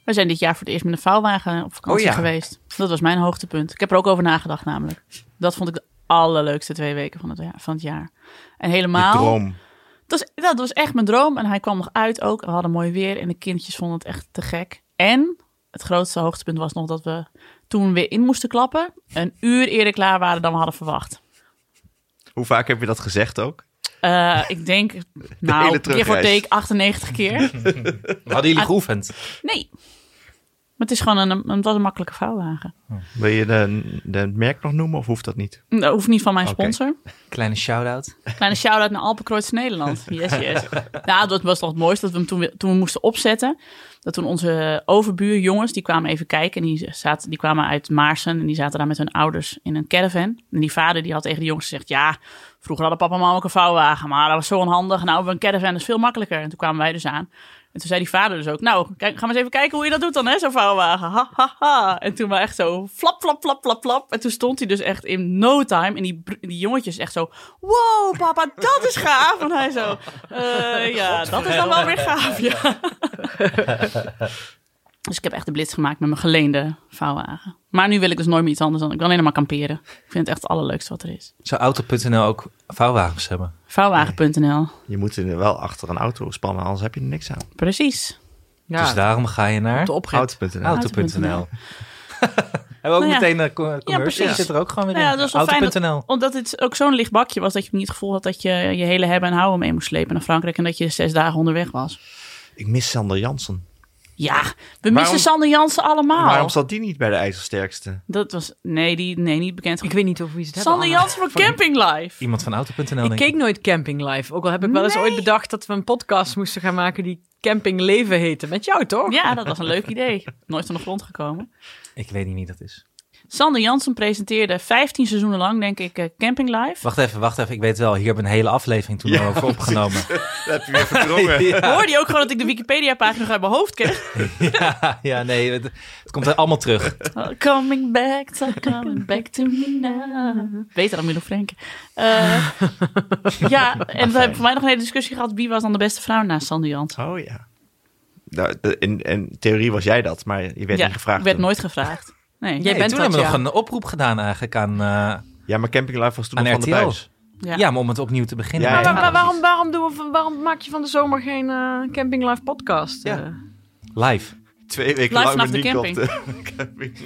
We zijn dit jaar voor het eerst met een vouwwagen op vakantie Oh ja. geweest. Dat was mijn hoogtepunt. Ik heb er ook over nagedacht namelijk. Dat vond ik de allerleukste twee weken van het, jaar- van het jaar. En Je helemaal... droom. Dat was, dat was echt mijn droom. En hij kwam nog uit ook. We hadden mooi weer en de kindjes vonden het echt te gek. En het grootste hoogtepunt was nog dat we toen we weer in moesten klappen... een uur eerder klaar waren dan we hadden verwacht. Hoe vaak heb je dat gezegd ook? Eh, ik denk, nou, hele keer voor take 98 keer. Hadden jullie geoefend? Nee. Maar het is gewoon een, het was een makkelijke vouwwagen. Wil je de, merk nog noemen of hoeft dat niet? Dat hoeft niet van mijn sponsor. Kleine shout-out. Kleine shout-out naar Alpenkreuz Nederland. Yes, yes. nou, dat was toch het mooiste dat we hem toen, we- toen we moesten opzetten. Dat toen onze overbuurjongens, die kwamen even kijken. En die, zaten, die kwamen uit Maarsen en die zaten daar met hun ouders in een caravan. En die vader die had tegen de jongens gezegd... Ja, Vroeger hadden papa en mama ook een vouwwagen, maar dat was zo onhandig. Nou, een caravan is veel makkelijker. En toen kwamen wij dus aan. En toen zei die vader dus ook, nou, kijk, ga maar eens even kijken hoe je dat doet dan, hè, zo'n vouwwagen. Ha, ha, ha. En toen was echt zo flap, flap, flap, flap, flap. En toen stond hij dus echt in no time. En die, die jongetjes echt zo, wow, papa, dat is gaaf. En hij zo, eh, ja, dat is dan wel weer gaaf, ja. Dus ik heb echt de blitz gemaakt met mijn geleende vouwwagen. Maar nu wil ik dus nooit meer iets anders dan, ik wil alleen maar kamperen. Ik vind het echt het allerleukste wat er is. Zou Auto.nl ook vouwwagens hebben? Vouwwagen.nl, Je moet er wel achter een auto spannen, anders heb je er niks aan. precies. Ja, Dus daarom ga je naar. Auto.nl. Auto.nl. Hebben we ook Nou ja. meteen een co- commercial? precies. zit er ook gewoon weer Nou ja, in. Auto.nl. Omdat het ook zo'n licht bakje was dat je niet het gevoel had dat je je hele hebben en houden mee moest slepen naar Frankrijk en dat je zes dagen onderweg was. Ik mis Sander Jansen. Ja, we missen Sander Jansen allemaal. Waarom zat die niet bij de IJzersterkste? Dat was, nee, die, nee, niet bekend. Ik weet niet over wie ze het hebben. Sander. Jansen van Camping Live. Iemand van Auto.nl Ik keek nooit Camping Live. Ook al heb ik wel eens Nee. ooit bedacht dat we een podcast moesten gaan maken die Camping Leven heette. Met jou toch? Ja, dat was een leuk idee. Nooit van de grond gekomen. Ik weet niet wie dat is. Sander Jansen presenteerde 15 seizoenen lang, denk ik, eh, Camping Live. Wacht even, wacht even. Ik weet wel, hier hebben we een hele aflevering toen over opgenomen. Dat heb je weer verdrongen. ja, Hoorde je ook gewoon dat ik de Wikipedia-pagina nog uit mijn hoofd kreeg? ja, ja, nee, het, het komt er allemaal terug. Coming back, so coming back to me now. Beter dan Milo Frank. Eh, ja, en we hebben voor mij nog een hele discussie gehad. Wie was dan de beste vrouw naast Sander Jansen? Oh ja. Nou, in, in theorie was jij dat, maar je werd ja, niet gevraagd. ik werd toen. nooit gevraagd. Nee. Jij Nee, bent toen dat, hebben we ja. nog een oproep gedaan eigenlijk aan... eh, Ja, maar Camping Live was toen Aan nog van de RTL. buis. Ja. ja. maar om het opnieuw te beginnen. Ja, Maar, ja. maar- maar waarom, waarom, doen we, waarom maak je van de zomer geen eh, Camping Live podcast? Ja. Eh, Live. Twee weken Live lang de camping. de camping.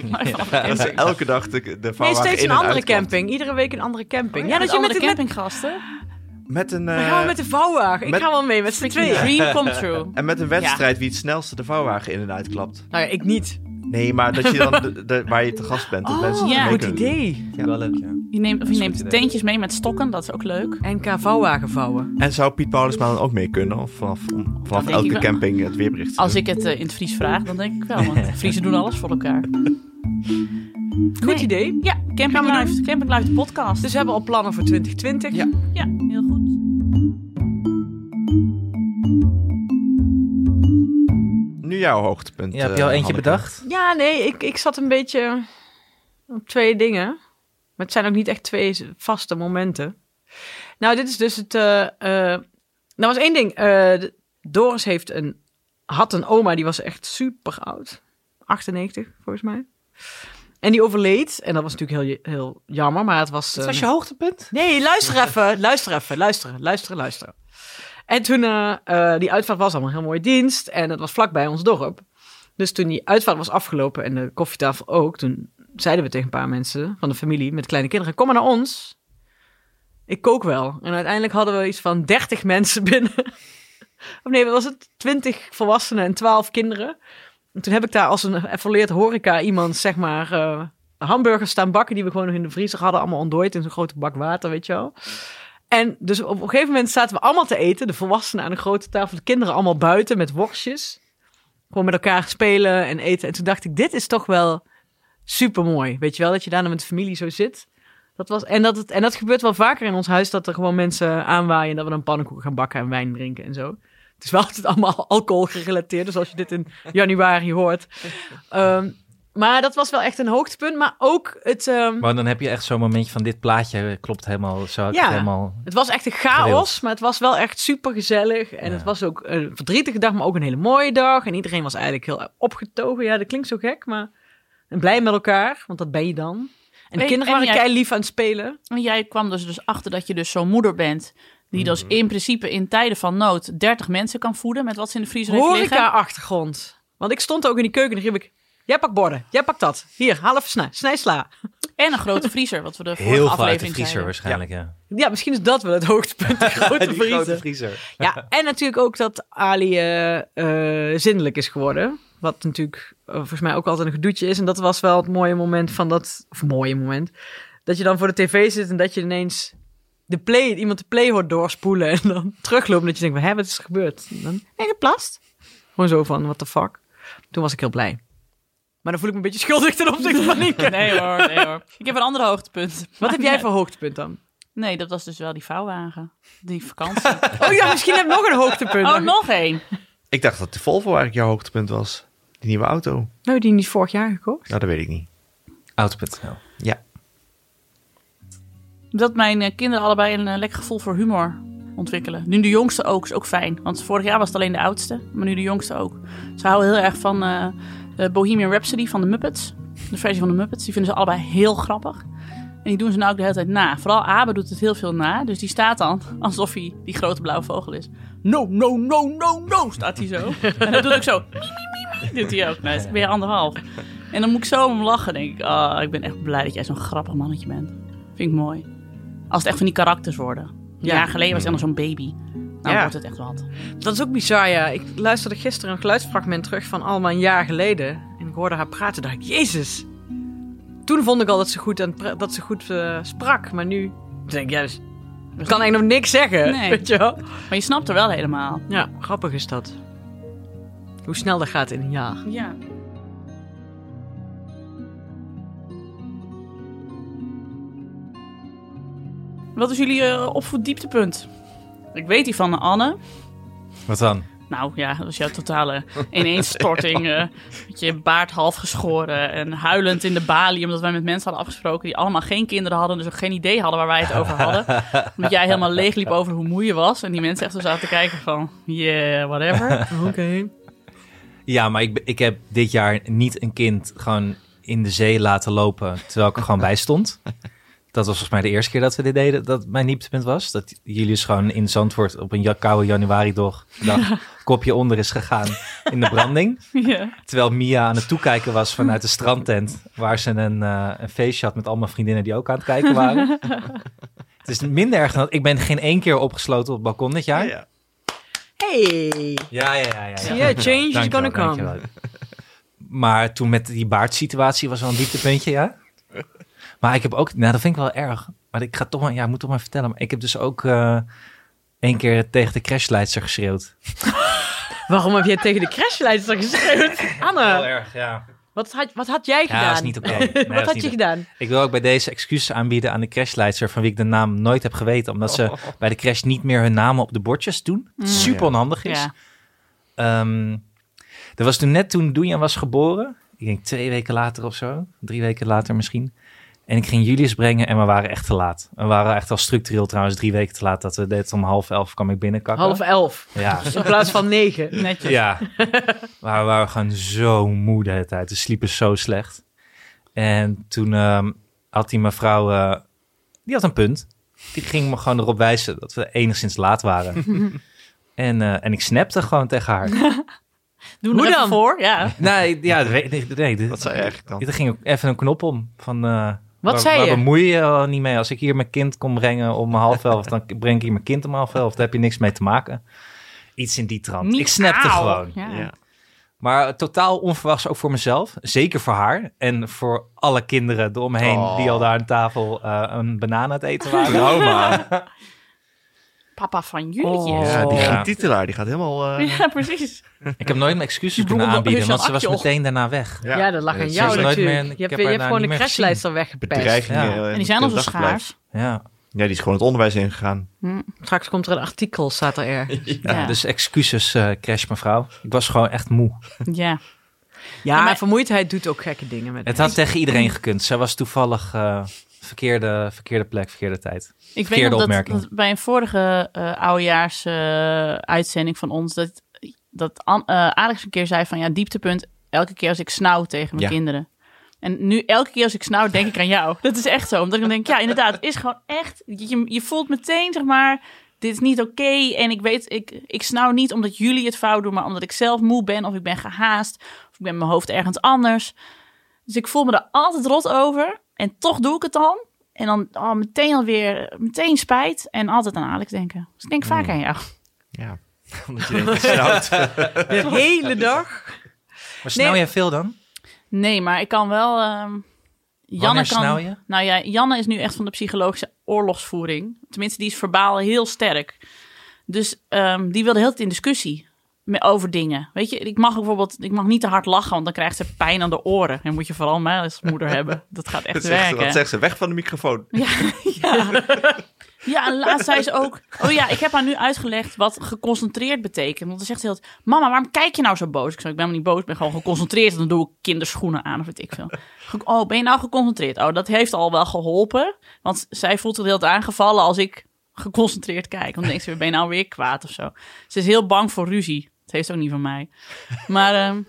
De elke dag de, de nee, steeds in een en andere camping. Iedere week een andere camping. Ja, ja, dat je met, de- met, campinggasten. Met een, we eh, gaan met de vouwwagen. Ik met- ga wel mee met z'n tweeën. Dream come true. en met een wedstrijd wie het snelste de vouwwagen in en uitklapt. Nou ja, ik niet. Nee, maar dat je dan de, de- waar je te gast bent. Dat mensen ja. mee Goed idee. Ja, wel leuk, ja. Je neemt, of je neemt teentjes mee met stokken, dat is ook leuk. NK vouwwagen vouwen. En zou Piet Paulusma dan ook mee kunnen? Of vanaf, elke camping het weerbericht Als doen? ik het eh, in het Fries vraag, dan denk ik wel. Want Friesen doen alles voor elkaar. Goed Nee. idee. Ja, Camping Live, Camping Live de podcast. Dus we hebben al plannen voor 2020. Ja. ja, heel goed. Nu jouw hoogtepunt. Ja, heb je al eh, eentje Hanneke. bedacht? Ja, nee, ik, ik zat een beetje op twee dingen. Maar het zijn ook niet echt twee vaste momenten. Nou, dit is dus het... eh eh nou was één ding. eh, Doris heeft een, had een oma, die was echt super oud. 98, volgens mij. En die overleed. En dat was natuurlijk heel, heel jammer, maar het was... Dat eh, was je hoogtepunt? Nee, luister even, luister even, luisteren, luisteren, luisteren. En toen, eh, eh, die uitvaart was allemaal een heel mooie dienst en het was vlakbij ons dorp. Dus toen die uitvaart was afgelopen en de koffietafel ook, toen zeiden we tegen een paar mensen van de familie met kleine kinderen, kom maar naar ons. Ik kook wel. En uiteindelijk hadden we iets van 30 mensen binnen. Of nee, was het? 20 volwassenen en 12 kinderen. En toen heb ik daar als een volleerd horeca iemand, zeg maar, eh, hamburgers staan bakken die we gewoon nog in de vriezer hadden, allemaal ontdooid in zo'n grote bak water, weet je wel. En dus op een gegeven moment zaten we allemaal te eten, de volwassenen aan de grote tafel, de kinderen allemaal buiten met worstjes. Gewoon met elkaar spelen en eten. En toen dacht ik, dit is toch wel super mooi. Weet je wel, dat je daar met de familie zo zit. Dat was, en, dat het, en dat gebeurt wel vaker in ons huis, dat er gewoon mensen aanwaaien en dat we dan pannenkoeken gaan bakken en wijn drinken en zo. Het is wel altijd allemaal alcohol gerelateerd, dus als je dit in januari hoort. Ehm, maar dat was wel echt een hoogtepunt, maar ook het... ehm, Maar dan heb je echt zo'n momentje van dit plaatje klopt helemaal. Zo Ja. het helemaal... Het was echt een chaos, maar het was wel echt super gezellig. En Ja. het was ook een verdrietige dag, maar ook een hele mooie dag. En iedereen was eigenlijk heel opgetogen. Ja, dat klinkt zo gek, maar en blij met elkaar, want dat ben je dan. En de kinderen en waren jij- kei lief aan het spelen. En jij kwam dus, dus achter dat je dus zo'n moeder bent. Die dus Mhm. in principe in tijden van nood 30 mensen kan voeden met wat ze in de vriezer heeft liggen. Horeca-achtergrond. Want ik stond ook in die keuken en dan riep ik... Jij pakt borden, jij pakt dat. Hier, haal even snij, snij sla. En een grote vriezer, wat we de vorige Heel veel uit de aflevering vriezer zeiden. waarschijnlijk, ja. Ja, misschien is dat wel het hoogtepunt, die grote Die vriezer. grote vriezer. Ja, en natuurlijk ook dat Ali eh, eh, zindelijk is geworden. Wat natuurlijk eh, volgens mij ook altijd een gedoetje is. En dat was wel het mooie moment van dat... Of mooie moment. Dat je dan voor de tv zit en dat je ineens... De play, iemand de play hoort doorspoelen en dan terugloopt. En dat je denkt, hé, wat is er gebeurd? En dan, nee, geplast. Gewoon zo van, what the fuck. Toen was ik heel blij. Maar dan voel ik me een beetje schuldig ten opzichte van Nienke. Nee hoor, nee hoor. Ik heb een ander hoogtepunt. Wat heb jij voor hoogtepunt dan? Nee, dat was dus wel die vouwwagen. Die vakantie. Oh ja, misschien heb ik nog een hoogtepunt. oh, nog één. Ik dacht dat de Volvo eigenlijk jouw hoogtepunt was. Die nieuwe auto. Nou, die niet vorig jaar gekocht. Nou, dat weet ik niet. Auto.nl. Ja. Dat mijn eh, kinderen allebei een eh, lekker gevoel voor humor ontwikkelen. Nu de jongste ook, is ook fijn. Want vorig jaar was het alleen de oudste, maar nu de jongste ook. Ze houden heel erg van eh, Bohemian Rhapsody van de Muppets. De versie van de Muppets. Die vinden ze allebei heel grappig. En die doen ze nou ook de hele tijd na. Vooral Abe doet het heel veel na. Dus die staat dan alsof hij die grote blauwe vogel is. No, no, no, no, no, staat hij zo. En dat doet ook zo. Mie, mie, mie, mie, doet hij ook. Nou, is weer anderhalf. En dan moet ik zo om lachen. denk ik, oh, ik ben echt blij dat jij zo'n grappig mannetje bent. Vind ik mooi. Als het echt van die karakters worden. Een Ja. jaar geleden was hij nog zo'n baby. Nou Ja. wordt het echt wat. Dat is ook bizar, ja. Ik luisterde gisteren een geluidsfragment terug van allemaal een jaar geleden. En ik hoorde haar praten dacht ik, jezus. Toen vond ik al dat ze goed, pra- dat ze goed eh, sprak. Maar nu denk ik, ja, dus, ik kan eigenlijk nog niks zeggen. Nee. Weet je wel? Maar je snapt er wel helemaal. Ja, grappig is dat. Hoe snel dat gaat in een jaar. Ja. Wat is jullie eh, opvoeddieptepunt? Ik weet die van Anne. Wat dan? Nou ja, dat was jouw totale ineenstorting. eh met je baard half geschoren en huilend in de balie. Omdat wij met mensen hadden afgesproken die allemaal geen kinderen hadden. Dus ook geen idee hadden waar wij het over hadden. omdat jij helemaal leeg liep over hoe moe je was. En die mensen echt zo zaten te kijken van, yeah, whatever. Oké. Ja, maar ik, ik heb dit jaar niet een kind gewoon in de zee laten lopen terwijl ik er gewoon bij stond. Dat was volgens mij de eerste keer dat we dit deden, dat mijn dieptepunt was. Dat Julius gewoon in Zandvoort op een ja- koude januari dag, kopje onder is gegaan in de branding. ja. Terwijl Mia aan het toekijken was vanuit de strandtent, waar ze een, eh, een feestje had met allemaal vriendinnen die ook aan het kijken waren. Het is minder erg dan dat. Ik ben geen één keer opgesloten op het balkon dit jaar. Ja, ja. Hey. Ja, ja, ja. ja, Zie je, change is gonna come. Maar toen met die baardsituatie was wel een dieptepuntje, ja. Maar ik heb ook, nou dat vind ik wel erg. Maar ik ga toch maar, ja, ik moet toch maar vertellen. Maar ik heb dus ook eh één keer tegen de crashleidster geschreeuwd. Waarom heb jij tegen de crashleidster geschreeuwd? Anne, erg, ja. wat had, wat had jij Ja, gedaan? dat is niet oké. Nee, dat wat had je gedaan? Ik wil ook bij deze excuses aanbieden aan de crashleidster, van wie ik de naam nooit heb geweten. Omdat ze bij de crash niet meer hun namen op de bordjes doen. Wat super onhandig is. Ja. Ehm er was toen net toen Doenjan was geboren. Ik denk twee weken later of zo. Drie weken later misschien. En ik ging Julius brengen en we waren echt te laat. We waren echt al structureel trouwens drie weken te laat. Dat we dit om half elf kwam ik binnenkakken. Half elf. Ja, In plaats van negen. Netjes. ja. Maar we waren gewoon zo moe de hele tijd. We sliepen zo slecht. En toen ehm, had die mevrouw, eh, die had een punt. Die ging me gewoon erop wijzen dat we enigszins laat waren. en, eh, en ik snapte gewoon tegen haar. Doe Hoe er dan? voor. Ja. Nee, ja, nee, nee, nee, Wat zei je eigenlijk dan? Er ging ook even een knop om. Van, eh, Wat waar, zei waar je? bemoei je je al niet mee? Als ik hier mijn kind kom brengen om half elf, dan breng ik hier mijn kind om half elf. Daar heb je niks mee te maken. Iets in die trant. Niet ik snapte gewoon. Ja. Ja. Maar totaal onverwachts ook voor mezelf. Zeker voor haar. En voor alle kinderen eromheen Oh. die al daar aan tafel eh, een banaan aan het eten waren. Trauma. Papa van jullie. Oh. Ja, die, titelaar die gaat helemaal... eh, Ja, precies. Ik heb nooit mijn excuses Die kunnen aanbieden, want ze was meteen daarna weg. ja. Ja, dat lag aan Ze jou is nooit natuurlijk. meer- ik je hebt, heb je haar hebt daar gewoon de niet meer crashleidster weggepest. bedreigingen. Ja. eh, En die zijn al zo schaars. Ja. Ja, die is gewoon het onderwijs ingegaan. Straks komt er een artikel, staat er Ja. Dus excuses, eh crash mevrouw. Ik was gewoon echt moe. Ja. Ja, maar- vermoeidheid doet ook gekke dingen met Het had tegen iedereen gekund. Zij was toevallig eh, verkeerde, verkeerde plek, verkeerde tijd. Ik weet Verkeerde nog dat, opmerking. dat bij een vorige eh oudejaars eh, uitzending van ons... dat, dat eh, Alex een keer zei van... ja, dieptepunt elke keer als ik snauw tegen mijn Ja. kinderen. En nu elke keer als ik snauw denk ik aan jou. Dat is echt zo. Omdat ik dan denk, ja inderdaad, het is gewoon echt... Je, je voelt meteen, zeg maar... Dit is niet oké. En ik weet, ik, ik snauw niet omdat jullie het fout doen... maar omdat ik zelf moe ben of ik ben gehaast... of ik ben mijn hoofd ergens anders. Dus ik voel me er altijd rot over. En toch doe ik het dan. En dan oh, meteen alweer, meteen spijt. En altijd aan Alex denken. Dus ik denk vaak aan jou. Ja. Omdat je denkt. De hele dag. Maar snauw Nee. jij veel dan? Nee, maar ik kan wel... ehm Janne kan, snauw je? Nou ja, Janne is nu echt van de psychologische oorlogsvoering. Tenminste, die is verbaal heel sterk. Dus ehm, die wilde heel tijd in discussie over dingen. Weet je, ik mag bijvoorbeeld ik mag niet te hard lachen, want dan krijgt ze pijn aan de oren. En moet je vooral mij als moeder hebben. Dat gaat echt Dat zegt, ze, werken. dat zegt ze weg van de microfoon. Ja, ja. Ja, en laatst zei ze ook... Oh ja, ik heb haar nu uitgelegd wat geconcentreerd betekent. Want dan zegt ze heel... Mama, waarom kijk je nou zo boos? Ik zei, ik ben helemaal niet boos, ik ben gewoon geconcentreerd. En dan doe ik kinderschoenen aan of weet ik veel. Oh, ben je nou geconcentreerd? Oh, dat heeft al wel geholpen. Want zij voelt zich heel aangevallen als ik geconcentreerd kijk. Want dan denkt ze, ben je nou weer kwaad of zo? Ze is heel bang voor ruzie. Het heeft ook niet van mij. Maar, ehm,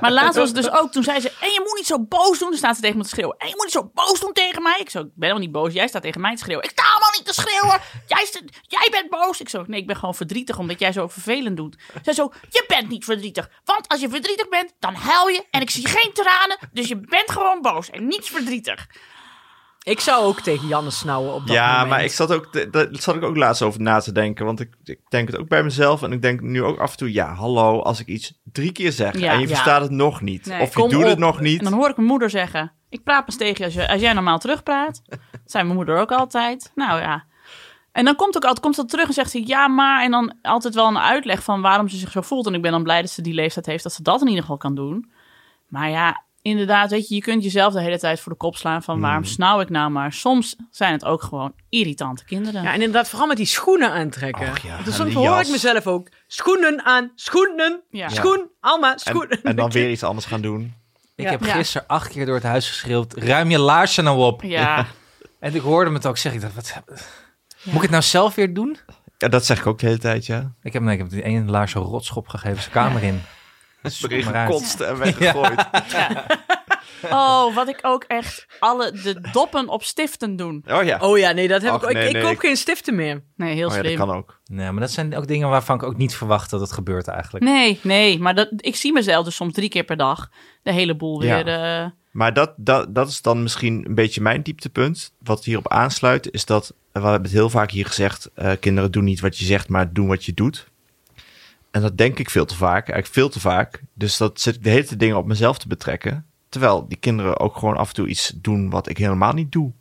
maar, laatst was het dus ook, toen zei ze... En je moet niet zo boos doen. Dan staat ze tegen me te schreeuwen. En je moet niet zo boos doen tegen mij. Ik zo, ik ben helemaal niet boos. Jij staat tegen mij te schreeuwen. Ik sta helemaal niet te schreeuwen. Jij, jij bent boos. Ik zo, nee, ik ben gewoon verdrietig omdat jij zo vervelend doet. Zij zo, je bent niet verdrietig. Want als je verdrietig bent, dan huil je. En ik zie geen tranen. Dus je bent gewoon boos en niet verdrietig. Ik zou ook tegen Janne snauwen op dat ja, moment. maar ik zat ook, daar zat ik ook laatst over na te denken. Want ik, ik denk het ook bij mezelf. En ik denk nu ook af en toe, ja, hallo, als ik iets drie keer zeg Ja. en je Ja. verstaat het nog niet. Nee, of je doet op. het nog niet. En dan hoor ik mijn moeder zeggen: Ik praat pas tegen je als, je als jij normaal terugpraat. Dat zei mijn moeder ook altijd. Nou ja. En dan komt ook altijd komt ze terug en zegt ze ja, maar. En dan altijd wel een uitleg van waarom ze zich zo voelt. En ik ben dan blij dat ze die leeftijd heeft, dat ze dat in ieder geval kan doen. Maar ja, inderdaad, weet je, je kunt jezelf de hele tijd voor de kop slaan van waarom Hmm. snauw ik nou maar. Soms zijn het ook gewoon irritante kinderen. Ja, en inderdaad, vooral met die schoenen aantrekken. Och ja, dus soms hoor ik mezelf ook. Schoenen aan, schoenen, Ja. schoen, Alma, En, schoen. en dan weer iets anders gaan doen. Ik Ja. heb Ja. gisteren acht keer door het huis geschreeuwd, ruim je laarzen nou op. Ja. En ik hoorde me het ook zeggen, ik dacht, wat, moet ik het nou zelf weer doen? Ja, dat zeg ik ook de hele tijd, ja. Ik heb, nee, ik heb die ene laars een rotschop gegeven, zijn kamer in. Erin gekotst en weggegooid. Oh, wat ik ook echt alle de doppen op stiften doen. Oh ja. Oh ja, nee, dat heb Och, ik ook. nee, ik, nee, ik koop ik- geen stiften meer. Nee, heel Oh ja, slim. dat kan ook. Nee, maar dat zijn ook dingen waarvan ik ook niet verwacht dat het gebeurt eigenlijk. Nee, nee, maar dat, ik zie mezelf dus soms drie keer per dag de hele boel Ja. weer. eh, Maar dat, dat, dat is dan misschien een beetje mijn dieptepunt. Wat hierop aansluit, is dat... We hebben het heel vaak hier gezegd... eh, kinderen doen niet wat je zegt, maar doen wat je doet. En dat denk ik veel te vaak. Eigenlijk veel te vaak. Dus dat zit ik de hele tijd dingen op mezelf te betrekken. Terwijl die kinderen ook gewoon af en toe iets doen wat ik helemaal niet doe.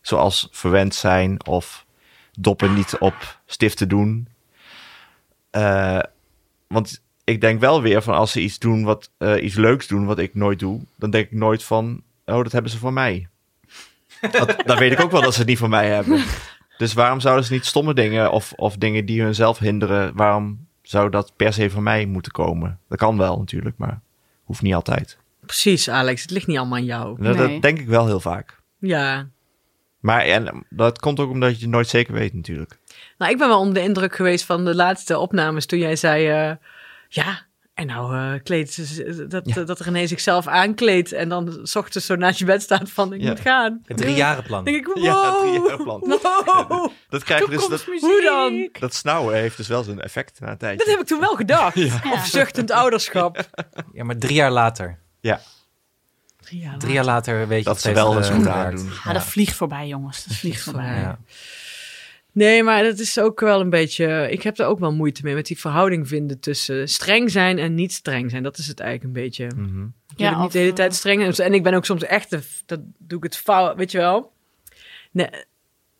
Zoals verwend zijn of doppen niet op stiften doen. Eh, want ik denk wel weer van als ze iets doen wat eh, iets leuks doen wat ik nooit doe, dan denk ik nooit van oh dat hebben ze voor mij. Want dan weet ik ook wel dat ze het niet voor mij hebben. Dus waarom zouden ze niet stomme dingen of, of dingen die hunzelf hinderen, waarom zou dat per se van mij moeten komen? Dat kan wel natuurlijk, maar hoeft niet altijd. Precies, Alex. Het ligt niet allemaal aan jou. Dat, Nee. dat denk ik wel heel vaak. Ja. Maar en, dat komt ook omdat je het nooit zeker weet natuurlijk. Nou, ik ben wel onder de indruk geweest van de laatste opnames toen jij zei... eh, ja, en nou eh kleedt ze- dat, Ja. dat René zichzelf aankleedt... en dan s ochtends zo naast je bed staat van ik Ja. moet gaan. Het driejarenplan. Dan denk ik, wow. Ja, drie jaar plan. wow. Dat krijg je dus, dat, Hoe dan? dat snauwen heeft dus wel zijn effect na een tijdje. Dat heb ik toen wel gedacht. Ja. Of zuchtend ouderschap. Ja, maar drie jaar later. Ja, Drie jaar Drie jaar later weet je dat ze wel schoenen eh, aandoen. Ja, dat vliegt voorbij, jongens. Dat vliegt voorbij. Ja. Nee, maar dat is ook wel een beetje. Ik heb er ook wel moeite mee met die verhouding vinden tussen streng zijn en niet streng zijn. Dat is het eigenlijk een beetje. Mhm. Je bent niet of, de hele eh, tijd streng. En- En ik ben ook soms echt. Dat doe ik het fout, weet je wel. Nee.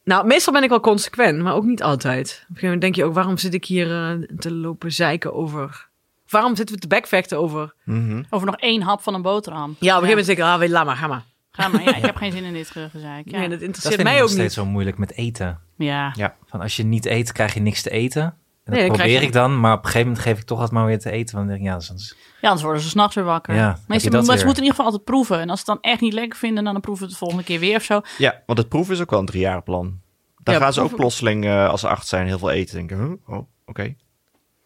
Nou, meestal ben ik wel consequent, maar ook niet altijd. Op een gegeven moment denk je ook, waarom zit ik hier eh, te lopen zeiken over... Waarom zitten we te backvechten over... Mhm. Over nog één hap van een boterham. Ja, op een gegeven moment denk ik, ah, weet, laat maar, ga maar. Ga maar, ja, ik heb geen zin in dit ge- gezeik. Ja. Nee, dat Dat interesseert vind ik mij nog ook steeds niet. zo moeilijk met eten. Ja. Van als je niet eet, krijg je niks te eten. En dat Nee, probeer je- ik dan, maar op een gegeven moment geef ik toch altijd maar weer te eten. Want dan denk ik, ja, soms... ja, anders worden ze s'nachts weer wakker. Ja, maar ze, je maar ze moeten in ieder geval altijd proeven. En als ze het dan echt niet lekker vinden, dan proeven we het de volgende keer weer of zo. Ja, want het proeven is ook wel een driejarenplan. Dan Ja, gaan ze ook plotseling, eh, als ze acht zijn, heel veel eten. Denken, huh? oh, oké.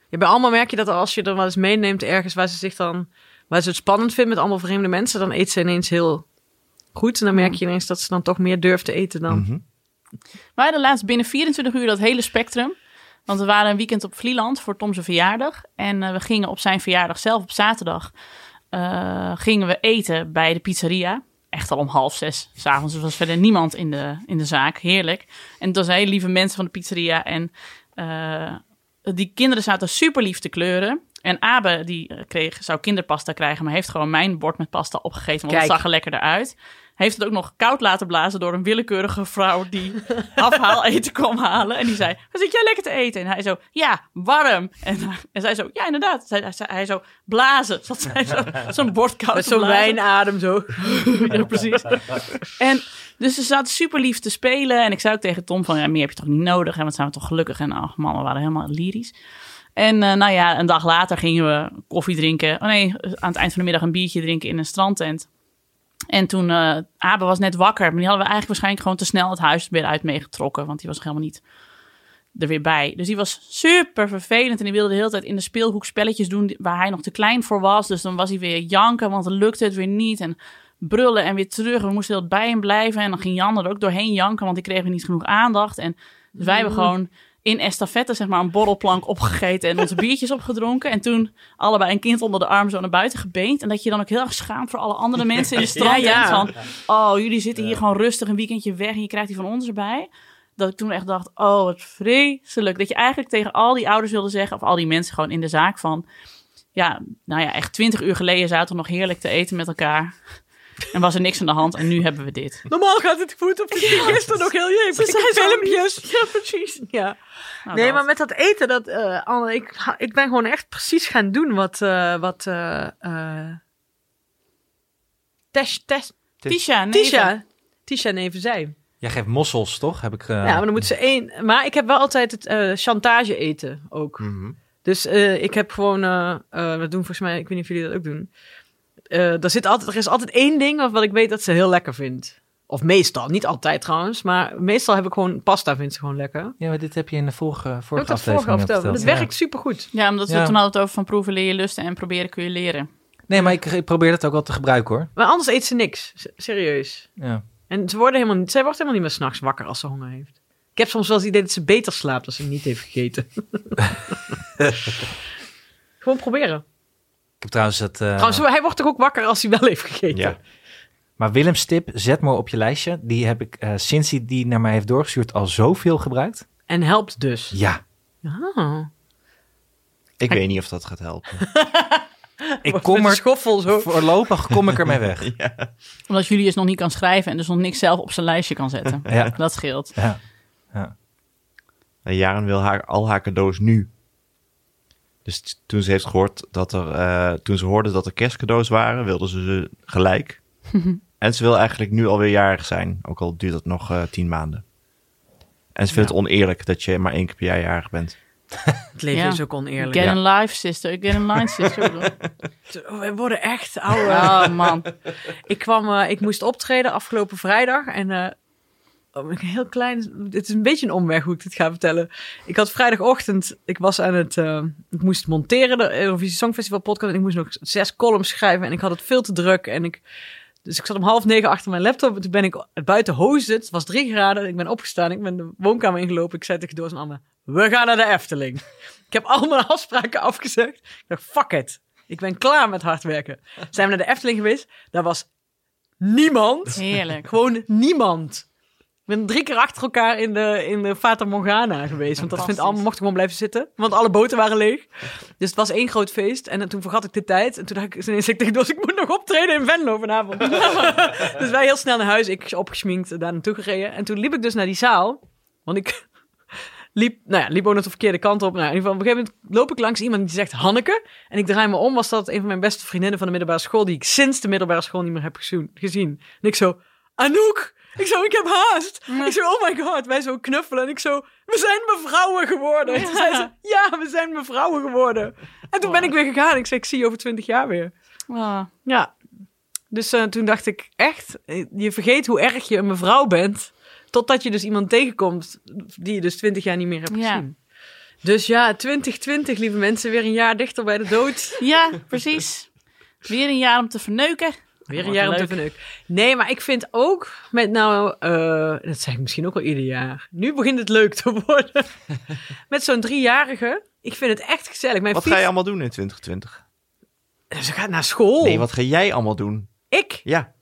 Ja, bij allemaal merk je dat als je er wel eens meeneemt ergens waar ze zich dan... Waar ze het spannend vinden met allemaal vreemde mensen, dan eet ze ineens heel goed. En dan merk je ineens dat ze dan toch meer durft te eten dan... Mhm. We hadden laatst binnen 24 uur dat hele spectrum. Want we waren een weekend op Vlieland voor Tom zijn verjaardag. En eh, we gingen op zijn verjaardag zelf op zaterdag... eh, gingen we eten bij de pizzeria. Echt al om half zes s'avonds. Er was verder niemand in de, in de zaak. Heerlijk. En het was hele lieve mensen van de pizzeria. En eh, die kinderen zaten super lief te kleuren. En Abe, die kreeg, zou kinderpasta krijgen, maar heeft gewoon mijn bord met pasta opgegeten, want Kijk. het zag er lekkerder uit. Heeft het ook nog koud laten blazen door een willekeurige vrouw die afhaal eten kwam halen. En die zei, wat zit jij lekker te eten? En hij zo, ja, warm. En, en zij zo, ja, inderdaad. Zij, hij, hij zo, blazen. Zat zij zo, zo'n bord koud Met zo'n wijnadem zo. Ja, precies. En dus ze zaten super lief te spelen. En ik zei ook tegen Tom van, ja, meer heb je toch niet nodig. En wat zijn we toch gelukkig. En ach man, we waren helemaal lyrisch. En eh, nou ja, een dag later gingen we koffie drinken. Oh nee, aan het eind van de middag een biertje drinken in een strandtent. En toen, eh Abe was net wakker. Maar die hadden we eigenlijk waarschijnlijk gewoon te snel het huis weer uit meegetrokken. Want die was helemaal niet er weer bij. Dus die was super vervelend. En die wilde de hele tijd in de speelhoek spelletjes doen waar hij nog te klein voor was. Dus dan was hij weer janken, want dan lukte het weer niet. En brullen en weer terug. We moesten heel bij hem blijven. En dan ging Jan er ook doorheen janken, want die kreeg weer niet genoeg aandacht. En dus wij hebben gewoon in estafette zeg maar een borrelplank opgegeten en onze biertjes opgedronken. En toen allebei een kind onder de arm zo naar buiten gebeend. En dat je dan ook heel erg schaamt voor alle andere mensen in de strand. Ja, ja. Van, oh, jullie zitten hier gewoon rustig een weekendje weg en je krijgt die van ons erbij. Dat ik toen echt dacht, oh, wat vreselijk. Dat je eigenlijk tegen al die ouders wilde zeggen, of al die mensen gewoon in de zaak van... Ja, nou ja, echt twintig uur geleden zaten we nog heerlijk te eten met elkaar. En was er niks aan de hand en nu hebben we dit. Normaal gaat het goed. Of het ging gisteren nog heel je. Ze Ik zijn filmpjes. Ja, precies. Ja. Nou, nee, dat. maar met dat eten, dat, eh, Anne, ik, ik ben gewoon echt precies gaan doen wat, eh wat Tesh, Tesh, Tisha, Tisha, Tisha neven zei. Jij geeft mossels, toch? Heb ik, eh, Ja, maar dan moeten ze één. Maar ik heb wel altijd het eh, chantage eten ook. Mhm. Dus eh, ik heb gewoon, dat doen volgens mij, ik weet niet of jullie dat ook doen. Eh, er, zit altijd, er is altijd één ding wat ik weet dat ze heel lekker vindt. Of meestal, niet altijd trouwens, maar meestal heb ik gewoon pasta vindt ze gewoon lekker. Ja, maar dit heb je in de vorige, Heb vorige dat aflevering vorige verteld? Ja. werkt supergoed. Ja, omdat we Ja. toen hadden het over van proeven leer je lusten en proberen kun je leren. Nee, maar ik, ik probeer dat ook wel te gebruiken hoor. Maar anders eet ze niks, serieus. Ja. En ze worden helemaal zij wordt helemaal niet meer s'nachts wakker als ze honger heeft. Ik heb soms wel eens het idee dat ze beter slaapt als ze niet heeft gegeten. gewoon proberen. Ik heb trouwens het... eh, Trouwens, hij wordt toch ook wakker als hij wel heeft gegeten? Ja. Maar Willems tip, zet maar op je lijstje. Die heb ik eh, sinds hij die naar mij heeft doorgestuurd al zoveel gebruikt. En helpt dus. Ja. Ah. Ik weet niet of dat gaat helpen. Ik kom er schoffel zo. voorlopig kom ik ermee weg. Omdat Julius nog niet kan schrijven en dus nog niks zelf op zijn lijstje kan zetten. Ja. Dat scheelt. Ja. En Jaren wil haar, al haar cadeaus nu. Dus toen ze heeft gehoord dat er, eh, toen ze hoorde dat er kerstcadeaus waren, wilde ze ze gelijk. en ze wil eigenlijk nu alweer jarig zijn, ook al duurt het nog eh, tien maanden. En ze vindt het oneerlijk dat je maar één keer per jaar jarig bent. Het leven Ja. is ook oneerlijk. Get Ja. in life, sister. Get in line, sister. We worden echt ouder. Oh man. Ik kwam, eh, ik moest optreden afgelopen vrijdag en een heel klein, het is een beetje een omweg hoe ik dit ga vertellen. Ik had vrijdagochtend, ik was aan het, eh, ik moest monteren de Eurovisie Songfestival podcast en ik moest nog zes columns schrijven en ik had het veel te druk en ik, dus ik zat om half negen achter mijn laptop en toen ben ik buiten hoosde, het was drie graden, ik ben opgestaan, ik ben de woonkamer ingelopen, ik zei tegen Doos en Anne, we gaan naar de Efteling. ik heb al mijn afspraken afgezegd. Ik dacht, fuck it. Ik ben klaar met hard werken. Zijn we naar de Efteling geweest? Daar was niemand. Heerlijk. Gewoon niemand. Ik ben drie keer achter elkaar in de, in de Fata Morgana geweest. Want dat vindt allemaal, mocht gewoon blijven zitten. Want alle boten waren leeg. Dus het was één groot feest. En toen vergat ik de tijd. En toen dacht ik ineens ik ik moet nog optreden in Venlo vanavond. dus wij heel snel naar huis. Ik opgesminkt, daar naartoe gereden. En toen liep ik dus naar die zaal. Want ik liep, nou ja, liep ook nog de verkeerde kant op. Nou, in ieder geval, op een gegeven moment loop ik langs iemand die zegt Hanneke. En ik draai me om, was dat een van mijn beste vriendinnen van de middelbare school, die ik sinds de middelbare school niet meer heb gezien. En ik zo, Anouk! Ik zo, ik heb haast. Ik zo, oh my god. Wij zo knuffelen. En ik zo, we zijn mevrouwen geworden. En toen zei ze, ja, we zijn mevrouwen geworden. En toen ben ik weer gegaan. Ik zei, ik zie je over twintig jaar weer. Ah, Ja. Dus eh, toen dacht ik, echt, eh, je vergeet hoe erg je een mevrouw bent. Totdat je dus iemand tegenkomt die je dus twintig jaar niet meer hebt Ja. gezien. Dus ja, 2020, lieve mensen, weer een jaar dichter bij de dood. ja, precies. Weer een jaar om te verneuken. Weer een jaar om te leuk. verneuken. Nee, maar ik vind ook met nou, eh, dat zeg ik misschien ook wel ieder jaar. Nu begint het leuk te worden. met zo'n driejarige. Ik vind het echt gezellig. Mijn Wat fiets, ga je allemaal doen in 2020? Ze gaat naar school. Nee, wat ga jij allemaal doen? Ik? Ja,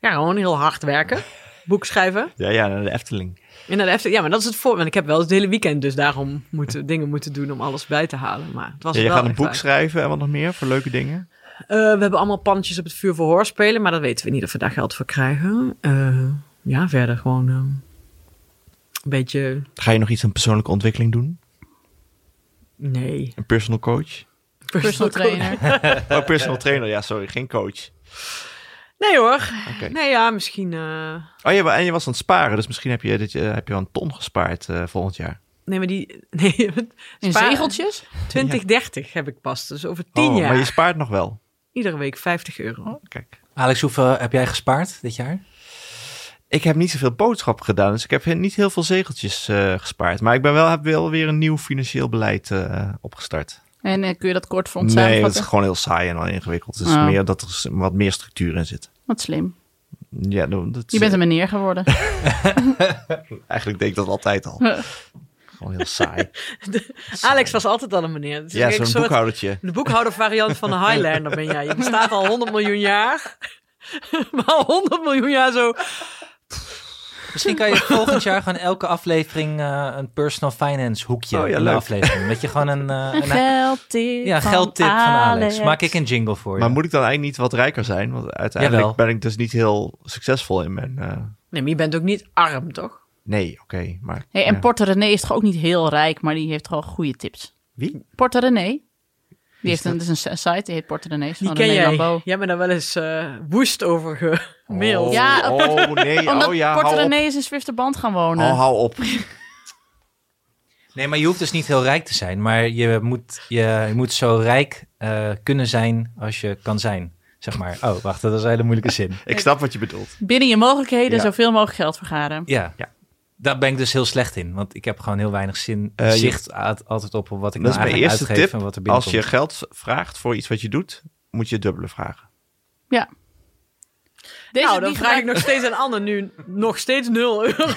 Ja, gewoon heel hard werken. Boek schrijven. ja, ja naar de Efteling. En dan even, ja, maar dat is het voor. Want ik heb wel het hele weekend dus daarom moeten, dingen moeten doen om alles bij te halen. Maar het was Ja, je wel gaat een boek waar. schrijven en wat nog meer voor leuke dingen. Eh, we hebben allemaal pannetjes op het vuur voor hoorspelen, maar dat weten we niet of we daar geld voor krijgen. Eh, ja, verder gewoon eh, een beetje. Ga je nog iets aan persoonlijke ontwikkeling doen? Nee. Een personal coach? Personal trainer. Oh, personal trainer. Ja, sorry, geen coach. Nee hoor. Oké. Nee, ja, misschien. eh, Oh, je, en je was aan het sparen, dus misschien heb je, dit, heb je wel een ton gespaard eh, volgend jaar. Nee, maar die. Nee, In zegeltjes? 2030 heb ik pas. Dus over 10 Oh, jaar. maar je spaart nog wel. Iedere week 50 euro. Kijk. Alex, hoeveel heb jij gespaard dit jaar? Ik heb niet zoveel boodschappen gedaan, dus ik heb he- niet heel veel zegeltjes eh, gespaard. Maar ik ben wel, heb wel weer een nieuw financieel beleid eh, opgestart. En eh, kun je dat kort voor ons Nee, dat is gewoon heel saai en wel ingewikkeld. Het is Oh. meer dat er wat meer structuur in zit. Wat slim. Ja, dat, dat Je bent een meneer geworden. Eigenlijk deed ik dat altijd al. Gewoon heel saai. Alex was altijd al een meneer. Het is Ja, een zo'n soort- boekhoudertje. De boekhoudervariant van de Highlander ben jij. Je bestaat al 100 miljoen jaar. maar al 100 miljoen jaar zo. Misschien kan je volgend jaar gewoon elke aflevering eh, een personal finance hoekje Oh ja, in de aflevering. Dat je gewoon een, eh, Een een geldtip ja, van geldtip van Alex. Alex. Maak ik een jingle voor je. Maar moet ik dan eigenlijk niet wat rijker zijn? Want uiteindelijk Jawel. ben ik dus niet heel succesvol in mijn... eh, Nee, maar je bent ook niet arm, toch? Nee, oké, maar... Hey, en ja. Porter René is toch ook niet heel rijk, maar die heeft toch wel goede tips. Wie? Porter René. Die heeft een, dat is een site, die heet Porter René. Die van ken René jij. Lambeau. Jij bent daar wel eens eh, woest over gemaild. Oh, Ja, oh nee, Omdat oh ja, Porter. René is in Zwifterband gaan wonen. Oh, hou op. Nee, maar je hoeft dus niet heel rijk te zijn. Maar je moet, je, je moet zo rijk eh, kunnen zijn als je kan zijn. Zeg maar. Oh, wacht, dat is een hele moeilijke zin. Ik snap wat je bedoelt. Binnen je mogelijkheden Ja. zoveel mogelijk geld vergaren. Ja. Ja. Daar ben ik dus heel slecht in. Want ik heb gewoon heel weinig zin, Eh, je- zicht altijd op wat ik Dat nou is mijn eigenlijk eerste uitgeef tip. en wat er Als je binnenkomt. geld vraagt voor iets wat je doet, moet je het dubbele vragen. Ja. Deze, nou, dan die vraag ik nog steeds aan Anne nu nog steeds 0 euro.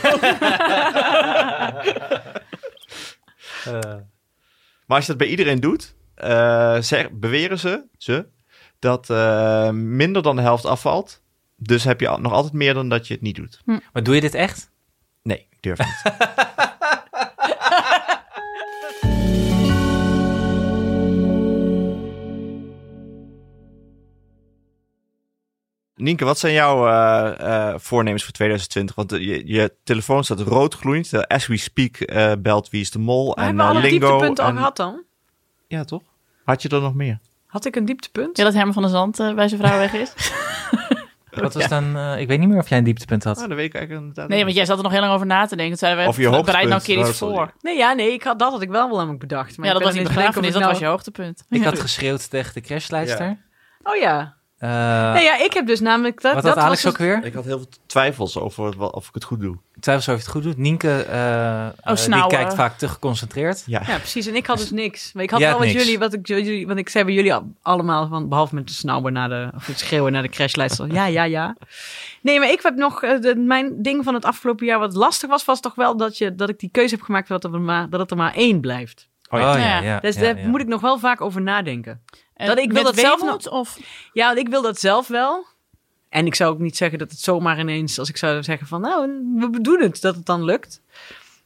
Maar als je dat bij iedereen doet, eh, zeg, beweren ze, ze dat eh, minder dan de helft afvalt. Dus heb je nog altijd meer dan dat je het niet doet. Maar doe je dit echt? Durf niet. Nienke, wat zijn jouw eh, eh, voornemens voor 2020? Want eh, je, je telefoon staat rood gloeiend. As we speak eh, belt Wie is de Mol Maar en hebben we alle Lingo. dieptepunten al en- gehad dan? Ja, toch? Had je er nog meer? Had ik een dieptepunt? Ja, dat Herman van der Zand bij zijn vrouw weg is. Wat was dan... eh, ik weet niet meer of jij een dieptepunt had. Oh, dat weet ik eigenlijk inderdaad Nee, niet. want jij zat er nog heel lang over na te denken. Toen zeiden wij, Of je bereid nou een hoogtepunt. keer iets Oh, sorry. voor. Nee, ja, nee, ik had, dat had ik wel wel namelijk bedacht. Maar ja, ik dat was denken begrafenis, dat was je hoogtepunt. Ik had geschreeuwd tegen de crashlijster. Oh ja. Eh, nee, ja, ik heb dus namelijk... Dat, wat dat had Alex was ook weer? Ik had heel veel twijfels over wat- of ik het goed doe. Twijfels of je het goed doet. Nienke, eh, eh, die kijkt vaak te geconcentreerd. Ja. Ja, precies. En ik had dus niks. Maar ik had Jij wel had wat jullie, wat ik jullie, want ik zei bij jullie al- allemaal van, behalve met de snauwen naar de, of het schreeuwen naar de crashlijster. Ja, ja, ja. Nee, maar ik heb nog, de- mijn ding van het afgelopen jaar wat lastig was, was toch wel dat, je, dat ik die keuze heb gemaakt dat, er maar, dat het er maar één blijft. Oh Oh ja. ja, Ja. ja. Dus ja, daar ja. moet ik nog wel vaak over nadenken. Dat ik wil dat zelf weemoed Of, Ja, ik wil dat zelf wel. En ik zou ook niet zeggen dat het zomaar ineens, als ik zou zeggen van, nou, we doen het, dat het dan lukt.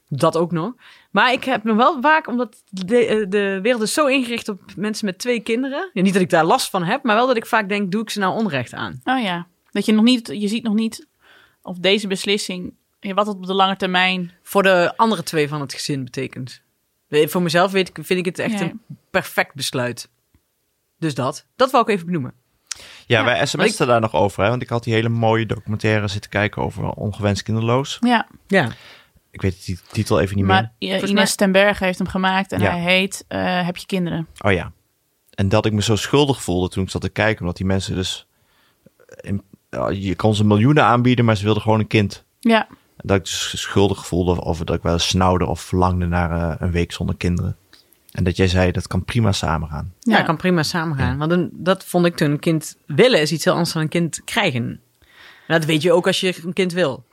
Dat ook nog. Maar ik heb nog wel vaak, omdat de, eh, de wereld is zo ingericht op mensen met twee kinderen. Ja, niet dat ik daar last van heb, maar wel dat ik vaak denk, doe ik ze nou onrecht aan? oh ja, dat je nog niet, je ziet nog niet of deze beslissing, wat het op de lange termijn... Voor de andere twee van het gezin betekent. Voor mezelf weet ik, vind ik het echt Ja. een perfect besluit. Dus dat. Dat wou ik even benoemen. Ja, Ja, wij sms'en maar daar nog over. Hè? Want ik had die hele mooie documentaire zitten kijken over ongewenst kinderloos. Ja, Ja. Ik weet die titel even niet maar eh, Volgens Ines ten Berge heeft hem gemaakt en Ja. hij heet eh, Heb je kinderen? meer. Oh ja. En dat ik me zo schuldig voelde toen ik zat te kijken. Omdat die mensen dus... In, ja, je kon ze miljoenen aanbieden, maar ze wilden gewoon een kind. Ja, En dat ik dus schuldig voelde over dat ik wel eens snauwde of verlangde naar eh, een week zonder kinderen. En dat jij zei, dat kan prima samengaan. Ja, Ja. kan prima samengaan. Want een, dat vond ik toen. Een kind willen is iets heel anders dan een kind krijgen. En dat weet je ook als je een kind wil.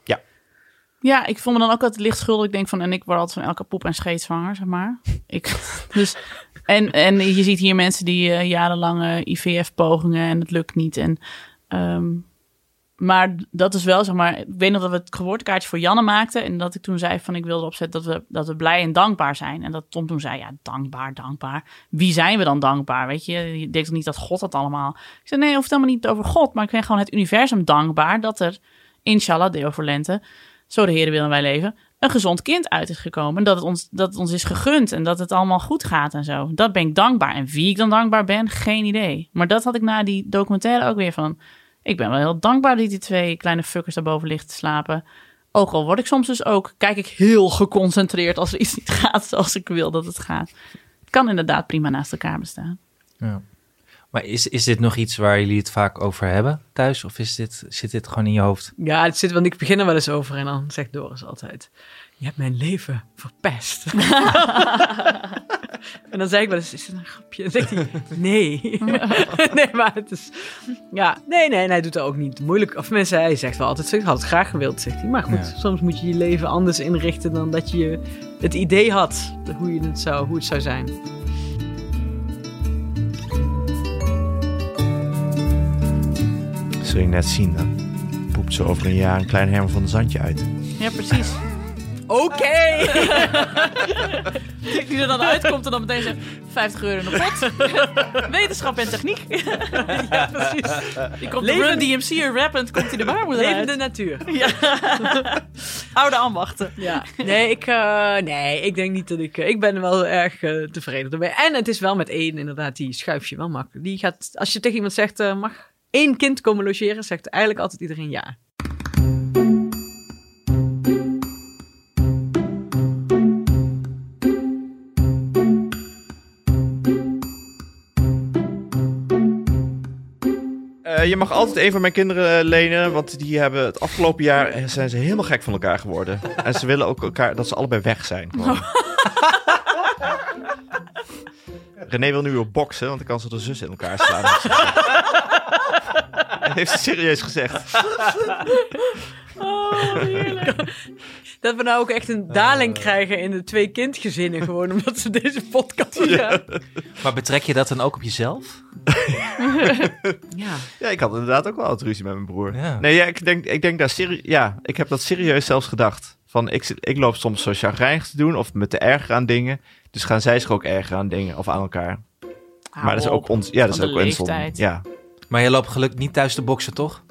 Ja, ik voel me dan ook altijd licht schuldig. Ik denk van, en ik word altijd van elke poep en scheet zwanger, zeg maar. Ik, dus, en, en je ziet hier mensen die eh, jarenlange IVF-pogingen en het lukt niet. En ehm, maar dat is wel, zeg maar, ik weet nog dat we het geboortekaartje voor Janne maakten. En dat ik toen zei van, ik wilde erop zetten dat we, dat we blij en dankbaar zijn. En dat Tom toen zei, ja, dankbaar, dankbaar. Wie zijn we dan dankbaar? Weet je, je denkt niet dat God dat allemaal... Ik zei, nee, hoeft helemaal niet over God. Maar ik ben gewoon het universum dankbaar dat er, inshallah, deel voor lente, zo de Heer wil en wij leven, een gezond kind uit is gekomen. En dat het, ons, dat het ons is gegund en dat het allemaal goed gaat en zo. Dat ben ik dankbaar. En wie ik dan dankbaar ben, geen idee. Maar dat had ik na die documentaire ook weer van... Ik ben wel heel dankbaar dat die twee kleine fuckers daarboven liggen te slapen. Ook al word ik soms dus ook... Kijk ik heel geconcentreerd als er iets niet gaat zoals ik wil dat het gaat. Het kan inderdaad prima naast elkaar bestaan. Ja. Maar is, is dit nog iets waar jullie het vaak over hebben thuis? Of is dit, zit dit gewoon in je hoofd? Ja, het zit, want ik begin er wel eens over en dan zegt Doris altijd... Je hebt mijn leven verpest. en dan zeg ik wel eens, is het een grapje? Dan zegt hij, nee. nee, maar het is... Ja, nee, nee, en hij doet er ook niet moeilijk. Of mensen, hij zegt wel altijd, ik had het graag gewild, zegt hij. Maar goed, Ja. soms moet je je leven anders inrichten dan dat je het idee had. Hoe, je het, zou, hoe het zou zijn. Zul je net zien, dan poept zo over een jaar een klein Herman van de Zandje uit. Ja, precies. Oké! Die er dan uitkomt en dan meteen zegt 50 euro in de pot. Wetenschap en techniek. ja, precies. Die komt Leven- de Run DMC rappend, komt hij de baarmoeder Levende uit. natuur. Ja. Oude ambachten. Ja, nee, ik, eh, nee, ik denk niet dat ik... eh, ik ben wel erg eh, tevreden ermee. En het is wel met één, inderdaad, die schuif je wel makkelijk. Die gaat, als je tegen iemand zegt, mag één kind komen logeren, zegt eigenlijk altijd iedereen ja. Je mag altijd een van mijn kinderen eh, lenen, want die hebben het afgelopen jaar eh, zijn ze helemaal gek van elkaar geworden. En ze willen ook elkaar dat ze allebei weg zijn. gewoon. René wil nu weer boksen, want dan kan ze de zus in elkaar slaan. Hij heeft het serieus gezegd. Oh, heerlijk. Dat we nou ook echt een daling krijgen in de twee kindgezinnen, gewoon omdat ze deze podcast ja. Maar betrek je dat dan ook op jezelf? ja. Ja, ik had inderdaad ook wel wat ruzie met mijn broer. Ja. Nee, ja, ik denk, ik denk daar serieus. Ja, ik heb dat serieus zelfs gedacht. Van ik, ik loop soms zo chagrijnig te doen of me te erger aan dingen. Dus gaan zij zich ook erger aan dingen of aan elkaar. maar dat is ook ons. Ja, dat is ook ons. Ja, Maar je loopt gelukkig niet thuis te boksen, toch?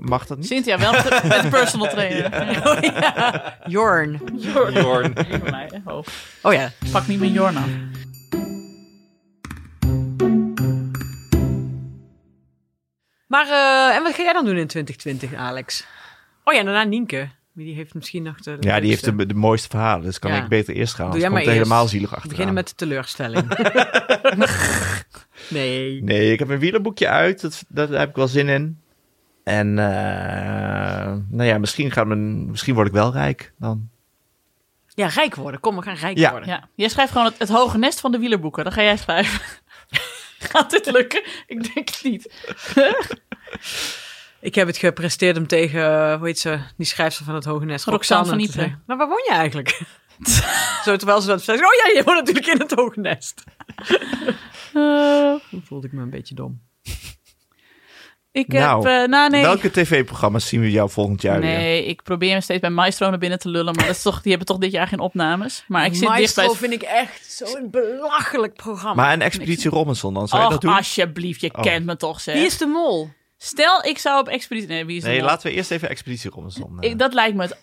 Mag dat niet? Cynthia wel met personal trainer. Oh, ja. Jorn. Jorn. Hè. Oh, Oh ja. pak niet mijn Jorn af. Maar, eh, en wat ga jij dan doen in 2020, Alex? Oh ja, daarna Nienke. Die heeft misschien nog de... Ja, die heeft de, de mooiste verhalen. Dus kan Ja. ik beter eerst gaan. Doe jij komt maar eerst. helemaal zielig We achteraan. beginnen met de teleurstelling. nee. Nee, ik heb een wielerboekje uit. Dat, dat, daar heb ik wel zin in. En eh, nou ja, misschien, gaat mijn, misschien word ik wel rijk dan. Ja, rijk worden. Kom, we gaan rijk Ja. worden. Ja, jij schrijft gewoon het, het hoge nest van de wielerboeken. Dat ga jij schrijven. Gaat dit lukken? Ik denk het niet. Ik heb het gepresteerd om tegen, eh, hoe heet ze, die schrijfster van het Hoge Nest, Roxanne van Ypres. zeggen, Maar waar woon je eigenlijk? Zo, terwijl ze dat zei, oh ja, je woont natuurlijk in het Hoge Nest. Toen voelde ik me een beetje dom. Ik Nou, heb... eh, nou, nee. Welke tv-programma's zien we jou volgend jaar weer? Nee, ik probeer me steeds bij Maestro naar binnen te lullen. Maar dat is toch, die hebben toch dit jaar geen opnames. Maar ik zit dicht Maestro bij... vind ik echt zo'n belachelijk programma. Maar een Expeditie Robinson dan, zou je Och, dat doen? alsjeblieft, je Oh. kent me toch, zeg. Wie is de mol? Stel, ik zou op expeditie... Nee, wie is de Nee, mol? laten we eerst even Expeditie Robinson. eh. Ik, dat lijkt me het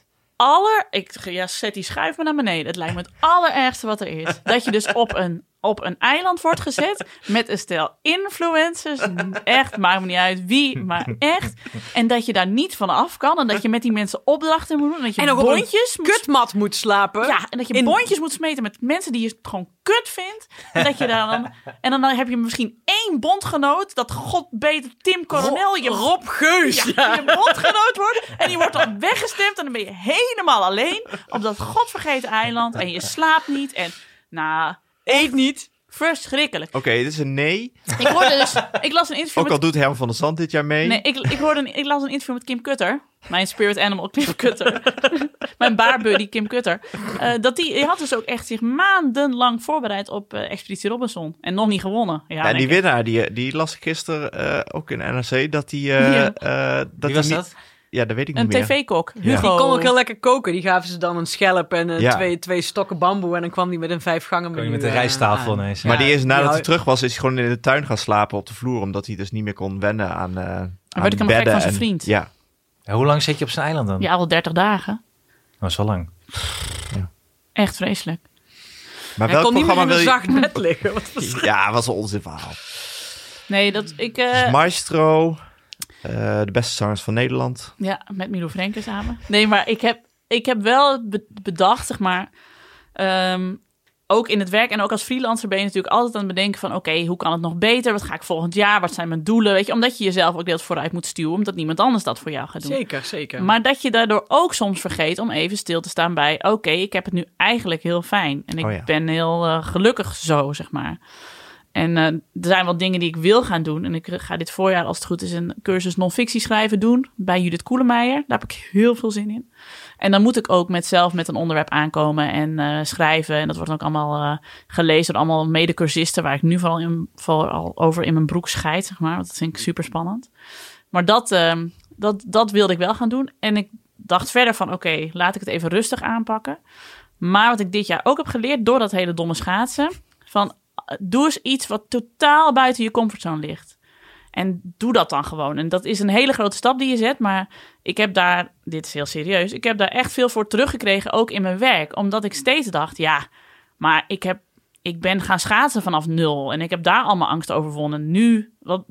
aller... Ik, ja, zet die schuif me naar beneden. Het lijkt me het allerergste wat er is. Dat je dus op een, op een eiland wordt gezet met een stel influencers. Echt, maakt me niet uit wie, maar echt. En dat je daar niet van af kan. En dat je met die mensen opdrachten moet doen. En dat je En een bondjes moet Kutmat moet slapen. ja, en dat je In- bondjes moet smeten met mensen die je gewoon kut vindt. En dat je daar dan. En dan heb je misschien één bondgenoot. Dat god beter Tim Coronel. Je Rob Geus. ja, je bondgenoot wordt. En die wordt dan weggestemd. En dan ben je helemaal alleen. Op dat godvergeten eiland. En je slaapt niet. En nou. Eet niet. Verschrikkelijk. Oké, dit is een nee. Ik hoorde dus, ik las een interview Ook al met... doet Herman van der Zand dit jaar mee. Nee, ik, ik, hoorde een, ik las een interview met Kim Kutter. Mijn spirit animal Kim Kutter. mijn baarbuddy Kim Kutter. Eh, dat die, die had dus ook echt zich maandenlang voorbereid op eh, Expeditie Robinson. En nog niet gewonnen. Ja, die winnaar, die, die las ik gisteren eh, ook in NRC, dat die... eh, Ja. eh, dat Wie was die dat? Ja, dat weet ik Een niet meer. tv-kok. Ja. Hugo. Die kon ook heel lekker koken. Die gaven ze dan een schelp en eh, Ja. twee, twee stokken bamboe. En dan kwam die met een vijf gangen menu, met een rijsttafel ineens. Maar Ja, die is nadat hij terug was, is hij gewoon in de tuin gaan slapen op de vloer, omdat hij dus niet meer kon wennen aan, eh aan werd ik helemaal gek bedden van zijn en- vriend. Ja, Ja, hoe lang zit je op zijn eiland dan? Ja, al 30 dagen. Dat is wel lang. Echt vreselijk. maar Hij welk kon niet meer programma in wil een je... zacht bed liggen. Wat was- Ja, was een onzin verhaal. Nee, dat ik... eh, Maestro, eh, de beste zangers van Nederland. Ja, met Milo Frenke samen. Nee, maar ik heb, ik heb wel be- bedacht, zeg maar... ehm, ook in het werk en ook als freelancer ben je natuurlijk altijd aan het bedenken van... oké, hoe kan het nog beter? Wat ga ik volgend jaar? Wat zijn mijn doelen? Weet je, omdat je jezelf ook deels vooruit moet stuwen... omdat niemand anders dat voor jou gaat doen. Zeker, zeker. Maar dat je daardoor ook soms vergeet om even stil te staan bij... oké, ik heb het nu eigenlijk heel fijn. En ik Oh ja. ben heel eh, gelukkig zo, zeg maar. En eh, er zijn wel dingen die ik wil gaan doen. En ik ga dit voorjaar, als het goed is, een cursus non-fictie schrijven doen... bij Judith Koelemeijer. Daar heb ik heel veel zin in. En dan moet ik ook met zelf met een onderwerp aankomen en eh, schrijven. En dat wordt ook allemaal eh, gelezen door allemaal medecursisten... waar ik nu vooral, in, vooral over in mijn broek scheid, zeg maar. Want dat vind ik super spannend. Maar dat, ehm, dat, dat wilde ik wel gaan doen. En ik dacht verder van, oké, laat ik het even rustig aanpakken. Maar wat ik dit jaar ook heb geleerd door dat hele domme schaatsen... van doe eens iets wat totaal buiten je comfortzone ligt. En doe dat dan gewoon. En dat is een hele grote stap die je zet. Maar ik heb daar, dit is heel serieus, ik heb daar echt veel voor teruggekregen, ook in mijn werk. Omdat ik steeds dacht, ja, maar ik, heb, ik ben gaan schaatsen vanaf nul. En ik heb daar allemaal angst overwonnen. Nu, wat,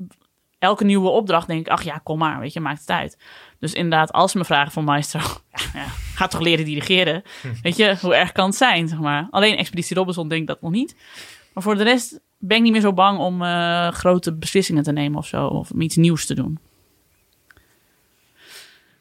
elke nieuwe opdracht denk ik, ach ja, kom maar, weet je, maakt het uit. Dus inderdaad, als ze me vragen van Maestro, ja, ja, ga toch leren dirigeren. Weet je, hoe erg kan het zijn, zeg maar. Alleen Expeditie Robinson denk ik dat nog niet. Maar voor de rest ben ik niet meer zo bang om eh, grote beslissingen te nemen of zo. Of om iets nieuws te doen.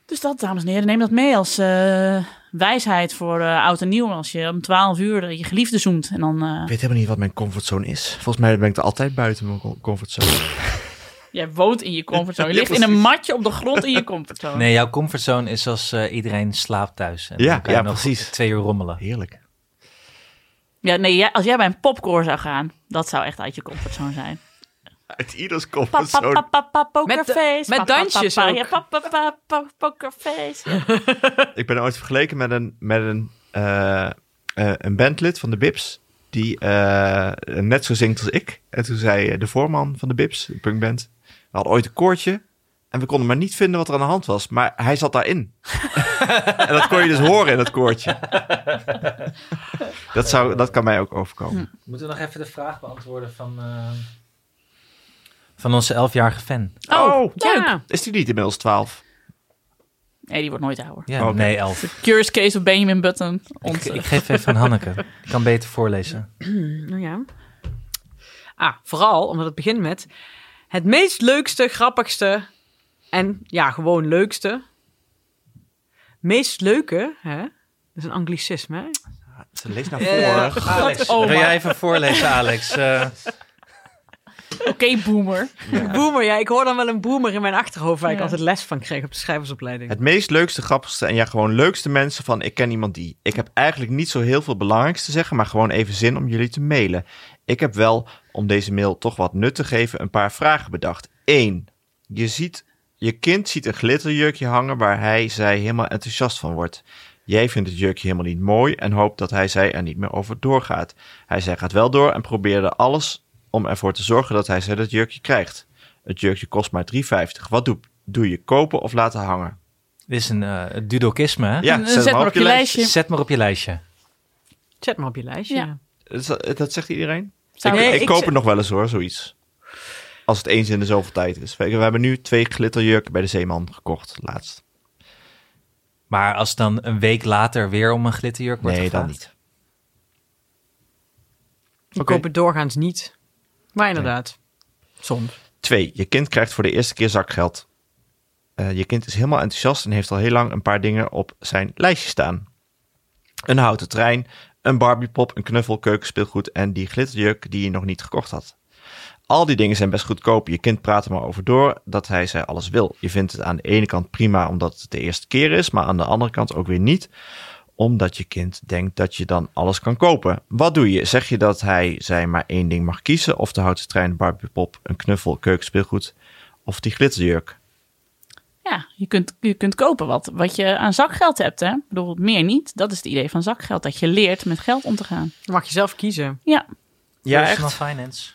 Dus dat, dames en heren, neem dat mee als eh, wijsheid voor eh, oud en nieuw. Als je om 12 uur je geliefde zoent. En dan, eh, Ik weet helemaal niet wat mijn comfortzone is. Volgens mij ben ik er altijd buiten mijn co- comfortzone. jij woont in je comfortzone. Je Ja, ligt in een matje op de grond in je comfortzone. Nee, jouw comfortzone is als eh, iedereen slaapt thuis. En Ja, dan kan je nog precies. twee uur rommelen. Heerlijk. Ja, nee, jij- als jij bij een popcore zou gaan, dat zou echt uit je comfortzone zijn. Uit ieders comfortzone. pa, pa, pa, Met de- pokerface. met dansjes pa, ook. Ja, pa, pa, pa, pa, pokerface. Ja. Ik ben ooit vergeleken met een, met een, eh, eh, een bandlid van de Bips. Die eh, net zo zingt als ik. En toen zei de voorman van de Bips, de punkband. We hadden ooit een koortje. En we konden maar niet vinden wat er aan de hand was. Maar hij zat daarin. en dat kon je dus horen in het koortje. dat, zou, dat kan mij ook overkomen. Moeten we nog even de vraag beantwoorden van, eh, van onze elfjarige fan? Oh, ja. is die niet inmiddels 12? Nee, die wordt nooit ouder. Ja, Oké. nee, elf. Curious Case of Benjamin Button. Ik, ik geef even aan Hanneke. Die kan beter voorlezen. Nou ja. Ah, vooral omdat het begint met het meest leukste, grappigste en ja, gewoon leukste. Meest leuke, hè? Dat is een anglicisme, hè? Lees naar Eh, voren. Alex, Oh, wil maar. jij even voorlezen, Alex? Eh, Oké, boomer. Boomer, ja, ik hoor dan wel een boomer in mijn achterhoofd waar ik Ja. altijd les van kreeg op de schrijversopleiding. Het meest leukste, grappigste en ja, gewoon leukste mensen van ik ken iemand die. Ik heb eigenlijk niet zo heel veel belangrijks te zeggen, maar gewoon even zin om jullie te mailen. Ik heb wel, om deze mail toch wat nut te geven, een paar vragen bedacht. 1. Je ziet, je kind ziet een glitterjurkje hangen waar hij, zij helemaal enthousiast van wordt. Jij vindt het jurkje helemaal niet mooi en hoopt dat hij, zij er niet meer over doorgaat. Hij, zij gaat wel door en probeerde alles om ervoor te zorgen dat hij, zij dat jurkje krijgt. Het jurkje kost maar 3,50. Wat doe, doe je, kopen of laten hangen? dit is een eh dudokisme, hè? Ja, zet maar op je lijstje. Zet maar op je lijstje. Zet maar op je lijstje. Ja. ja. Dat, dat zegt iedereen? Zou ik Nee, ik ik koop het nog wel eens hoor, zoiets. Als het eens in de zoveel tijd is. We we hebben nu twee glitterjurken bij de Zeeman gekocht, laatst. Maar als dan een week later weer om een glitterjurk wordt Nee, dan gevraagd? niet. Ik Oké. koop het doorgaans niet. Maar inderdaad, soms. Twee, je kind krijgt voor de eerste keer zakgeld. Eh, je kind is helemaal enthousiast en heeft al heel lang een paar dingen op zijn lijstje staan. Een houten trein, een Barbiepop, een knuffel, keukenspeelgoed en die glitterjurk die je nog niet gekocht had. Al die dingen zijn best goedkoop. Je kind praat er maar over door dat hij zij alles wil. Je vindt het aan de ene kant prima omdat het de eerste keer is, maar aan de andere kant ook weer niet omdat je kind denkt dat je dan alles kan kopen. Wat doe je? Zeg je dat hij zij maar één ding mag kiezen? Of de houten trein, Barbiepop, een knuffel, keukenspeelgoed of die glitterjurk? Ja, je kunt, je kunt kopen wat, wat je aan zakgeld hebt. Hè? Ik bedoel, meer niet. Dat is het idee van zakgeld. Dat je leert met geld om te gaan. Dan mag je zelf kiezen. Ja, Ja, Personal echt? finance.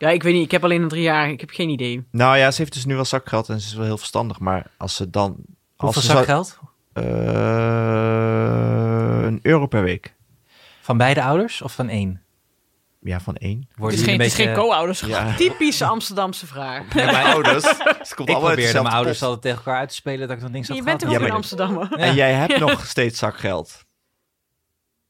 Ja, ik weet niet. Ik heb alleen een drie jaar. Ik heb geen idee. Nou ja, ze heeft dus nu wel zakgeld en ze is wel heel verstandig. Maar als ze dan... Als Hoeveel ze zou- zakgeld? Eh, een euro per week. Van beide ouders of van één? Ja, van één. het Worden is geen, jullie het is een geen beetje- co-ouders. Ja. Typische Amsterdamse vraag. Ja, mijn ouders. Ze komt Ik probeerde mijn ouders altijd tegen elkaar uit te spelen dat ik nog niks had Je bent toch ook Ja, maar- Amsterdammer? En jij hebt nog steeds zakgeld.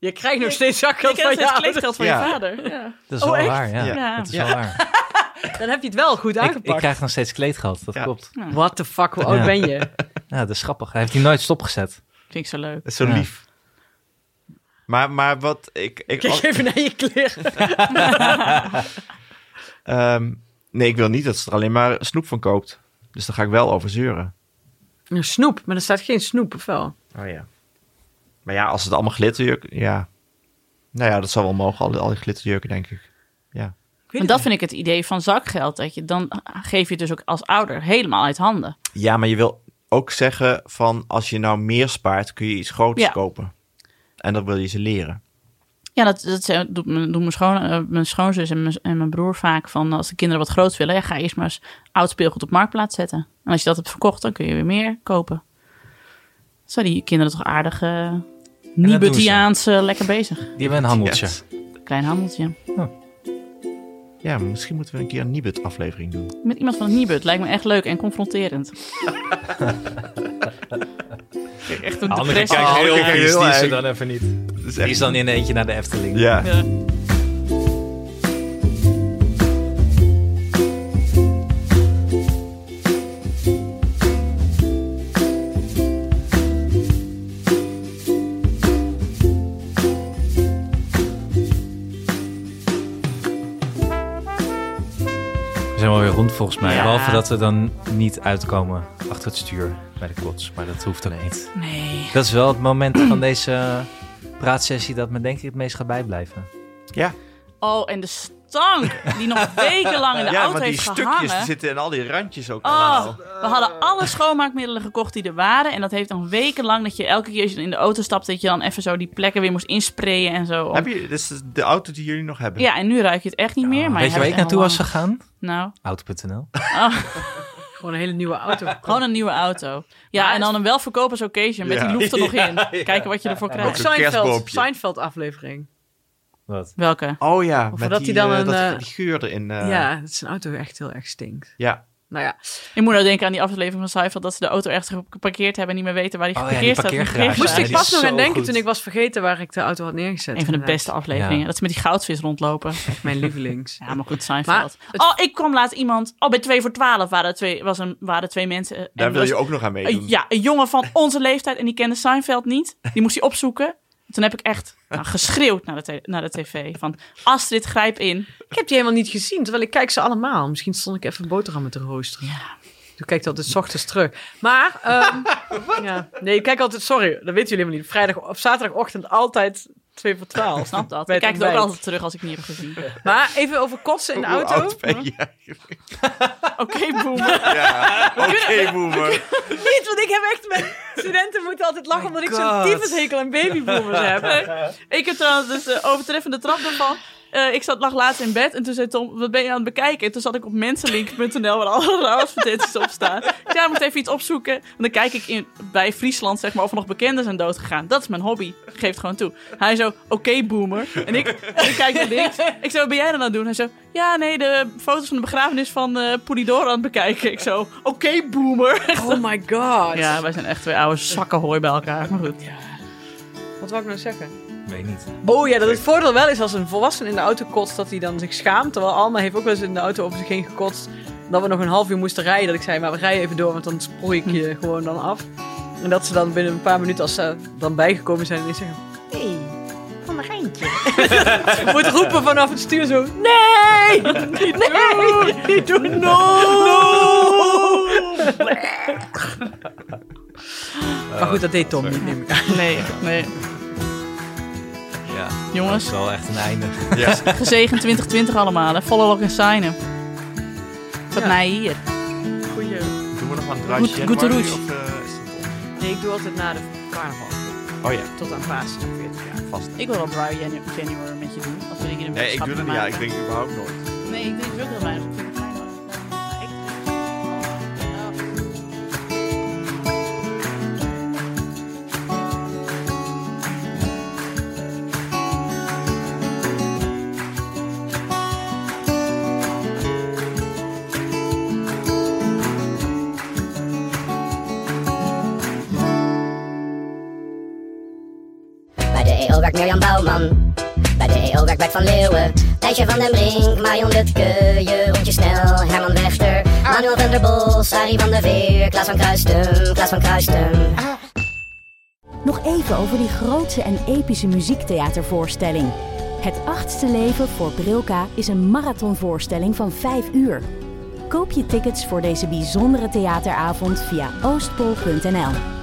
Je krijgt nog steeds zakgeld van je kleedgeld van je vader. Ja. Dat is Oh, wel echt? waar, ja. Ja. Dat is Ja. wel waar. Dan heb je het wel goed aangepakt. ik krijg nog steeds kleedgeld, dat Ja. klopt. What the fuck, hoe oud Ja. ben je? Ja, dat is grappig. Hij heeft die nooit stopgezet. Vind ik zo leuk. Dat is zo Ja. lief. Maar, maar wat ik... ik Kijk even naar je kleren. Ehm, nee, ik wil niet dat ze er alleen maar snoep van koopt. Dus daar ga ik wel over zeuren. Een snoep, maar er staat geen snoep, of wel? Oh ja. Maar ja, als het allemaal glitterjurken... Ja. Nou ja, dat zal wel mogen, al, al die glitterjurken, denk ik. Ja. En dat niet. vind ik het idee van zakgeld. Dat je dan geef je het dus ook als ouder helemaal uit handen. Ja, maar je wil ook zeggen van... Als je nou meer spaart, kun je iets groters Ja. kopen. En dat wil je ze leren. Ja, dat, dat doet, mijn- doen mijn, schoon, eh, mijn schoonzus en mijn, en mijn broer vaak. Van als de kinderen wat groot willen, ja, ga eerst maar eens oud speelgoed op marktplaats zetten. En als je dat hebt verkocht, dan kun je weer meer kopen. Zo, die kinderen toch aardig uh, Nibetiaans eh, lekker bezig. Die hebben een handeltje. Yes. Klein handeltje. Ja, misschien moeten we een keer een Nibud-aflevering doen. Met iemand van het Nibud. Lijkt me echt leuk en confronterend. echt een Anneke depressie. kijkt heel heel dan even niet. Die is dan in eentje naar de Efteling. Ja. Ja. Zijn wel weer rond volgens mij. Ja. Behalve dat we dan niet uitkomen achter het stuur bij de kots. Maar dat hoeft ook niet. Nee. Dat is wel het moment van deze praatsessie dat me denk ik het meest gaat bijblijven. Ja, Oh, en de die nog wekenlang in de ja auto want heeft stukjes gehangen. die zitten in al die randjes ook Oh, allemaal. we hadden alle schoonmaakmiddelen gekocht die er waren. En dat heeft dan wekenlang dat je elke keer als je in de auto stapt... dat je dan even zo die plekken weer moest insprayen en zo. Heb je, is de auto die jullie nog hebben? Ja, en nu ruik je het echt niet meer. Maar Weet je waar ik naartoe was gegaan? Nou, Auto.nl. Gewoon een hele nieuwe auto. gewoon een nieuwe auto. Ja, Maar en dan een welverkopers occasion met Ja. die loeft er nog in. Ja, ja. Kijken wat je ervoor krijgt. Seinfeld. Seinfeld aflevering. Wat? Welke? Oh ja, Of met dat die, die dan eh, een, dat, eh, die geur erin. eh, ja, dat zijn auto echt heel erg stinkt. ja. Nou ja, Ik moet nou denken aan die aflevering van Seinfeld... dat ze de auto ergens geparkeerd hebben en niet meer weten waar die Oh ja, geparkeerd die staat. moest Ja, ik pas nog aan denken goed. toen ik was vergeten waar ik de auto had neergezet. Een van de beste afleveringen. Ja. Dat ze met die goudvis rondlopen. Echt mijn lievelings. Ja, maar goed, Seinfeld. Maar het- Oh, ik kwam laatst iemand... Oh, bij 2 voor 12 waren, twee, was een, waren twee mensen. Daar wil was- je ook nog aan meedoen. Een- ja, een jongen van onze leeftijd en die kende Seinfeld niet. Die moest hij opzoeken. Toen heb ik echt nou, geschreeuwd naar de, naar de tv. Van Astrid, grijp in. Ik heb die helemaal niet gezien, terwijl ik kijk ze allemaal. Misschien stond ik even boterhammen te roosteren. Ja. Toen kijk ik altijd 's ochtends terug. Maar, ehm, ja. nee, ik kijk altijd, sorry, dat weten jullie helemaal niet. Vrijdag of zaterdagochtend altijd 2 voor 12. Snap dat. Bij Ik kijk het ook altijd terug als ik niet heb gezien. Maar even over kotsen in de Hoe auto. oud ben je? Oké, boomer. Ja, oké, boomer. Niet, want ik heb echt met studenten moeten altijd lachen omdat ik zo'n God. tyfushekel aan babyboomers heb. Ik heb trouwens dus de overtreffende trap ervan. Eh, ik zat, lag laatst in bed en toen zei Tom, wat ben je aan het bekijken? En toen zat ik op mensenlink.nl waar alle advertenties op staan. Ik zei, ja, moet even iets opzoeken. En dan kijk ik in, bij Friesland, zeg maar, of er nog bekenden zijn doodgegaan. Dat is mijn hobby. Geef het gewoon toe. Hij zo, oké, boomer. En ik, ik kijk naar links. Ik zo, wat ben jij dan aan het doen? Hij zo, ja, nee, de foto's van de begrafenis van eh Polidor aan het bekijken. Ik zo, oké, boomer. Oh my god. Ja, wij zijn echt twee oude zakken hooi bij elkaar. Maar goed. Wat wou ik nou zeggen? Weet niet. Oh ja, dat het voordeel wel is als een volwassene in de auto kotst, dat hij dan zich schaamt. Terwijl Alma heeft ook wel eens in de auto over zich heen gekotst. Dat we nog een half uur moesten rijden. Dat ik zei, maar we rijden even door, want dan sproei ik je gewoon dan af. En dat ze dan binnen een paar minuten, als ze dan bijgekomen zijn, ineens zeggen... Hé, hey, van een geintje. Moet roepen vanaf het stuur zo. Nee! Nee! Niet doen! No! Maar goed, dat deed Tom niet, neem ik aan. Nee, nee. Ja, Jongens. dat is wel echt een einde. Gezegend 2020 allemaal, hè. Follow, log en signen. Wat Ja. mij hier. Goeie. Doen we nog aan Goed- Draai goed January roes. of eh, is het Nee, ik doe altijd na de carnaval. Oh ja, Tot aan Pasen, 40 jaar. vast. Ik wil wel Dry Janu- January met je doen. Als we dingen in de Nee, ik doe dat niet. Ja, ik drink überhaupt nooit. Nee, ik drink dus ook heel weinig. Werkt Mirjam Bouwman. Bij de EO werkt Bert van Leeuwen. Thijsje van den Brink, Marion Lutke, Jeroentje Snel, Herman Wechter, Manuel van der Bos, Arie van der Veer, Klaas van Kruistum, Klaas van Kruistum. Nog even over die grootse en epische muziektheatervoorstelling. Het achtste leven voor Brilka is een marathonvoorstelling van 5 uur. Koop je tickets voor deze bijzondere theateravond via oostpol.nl.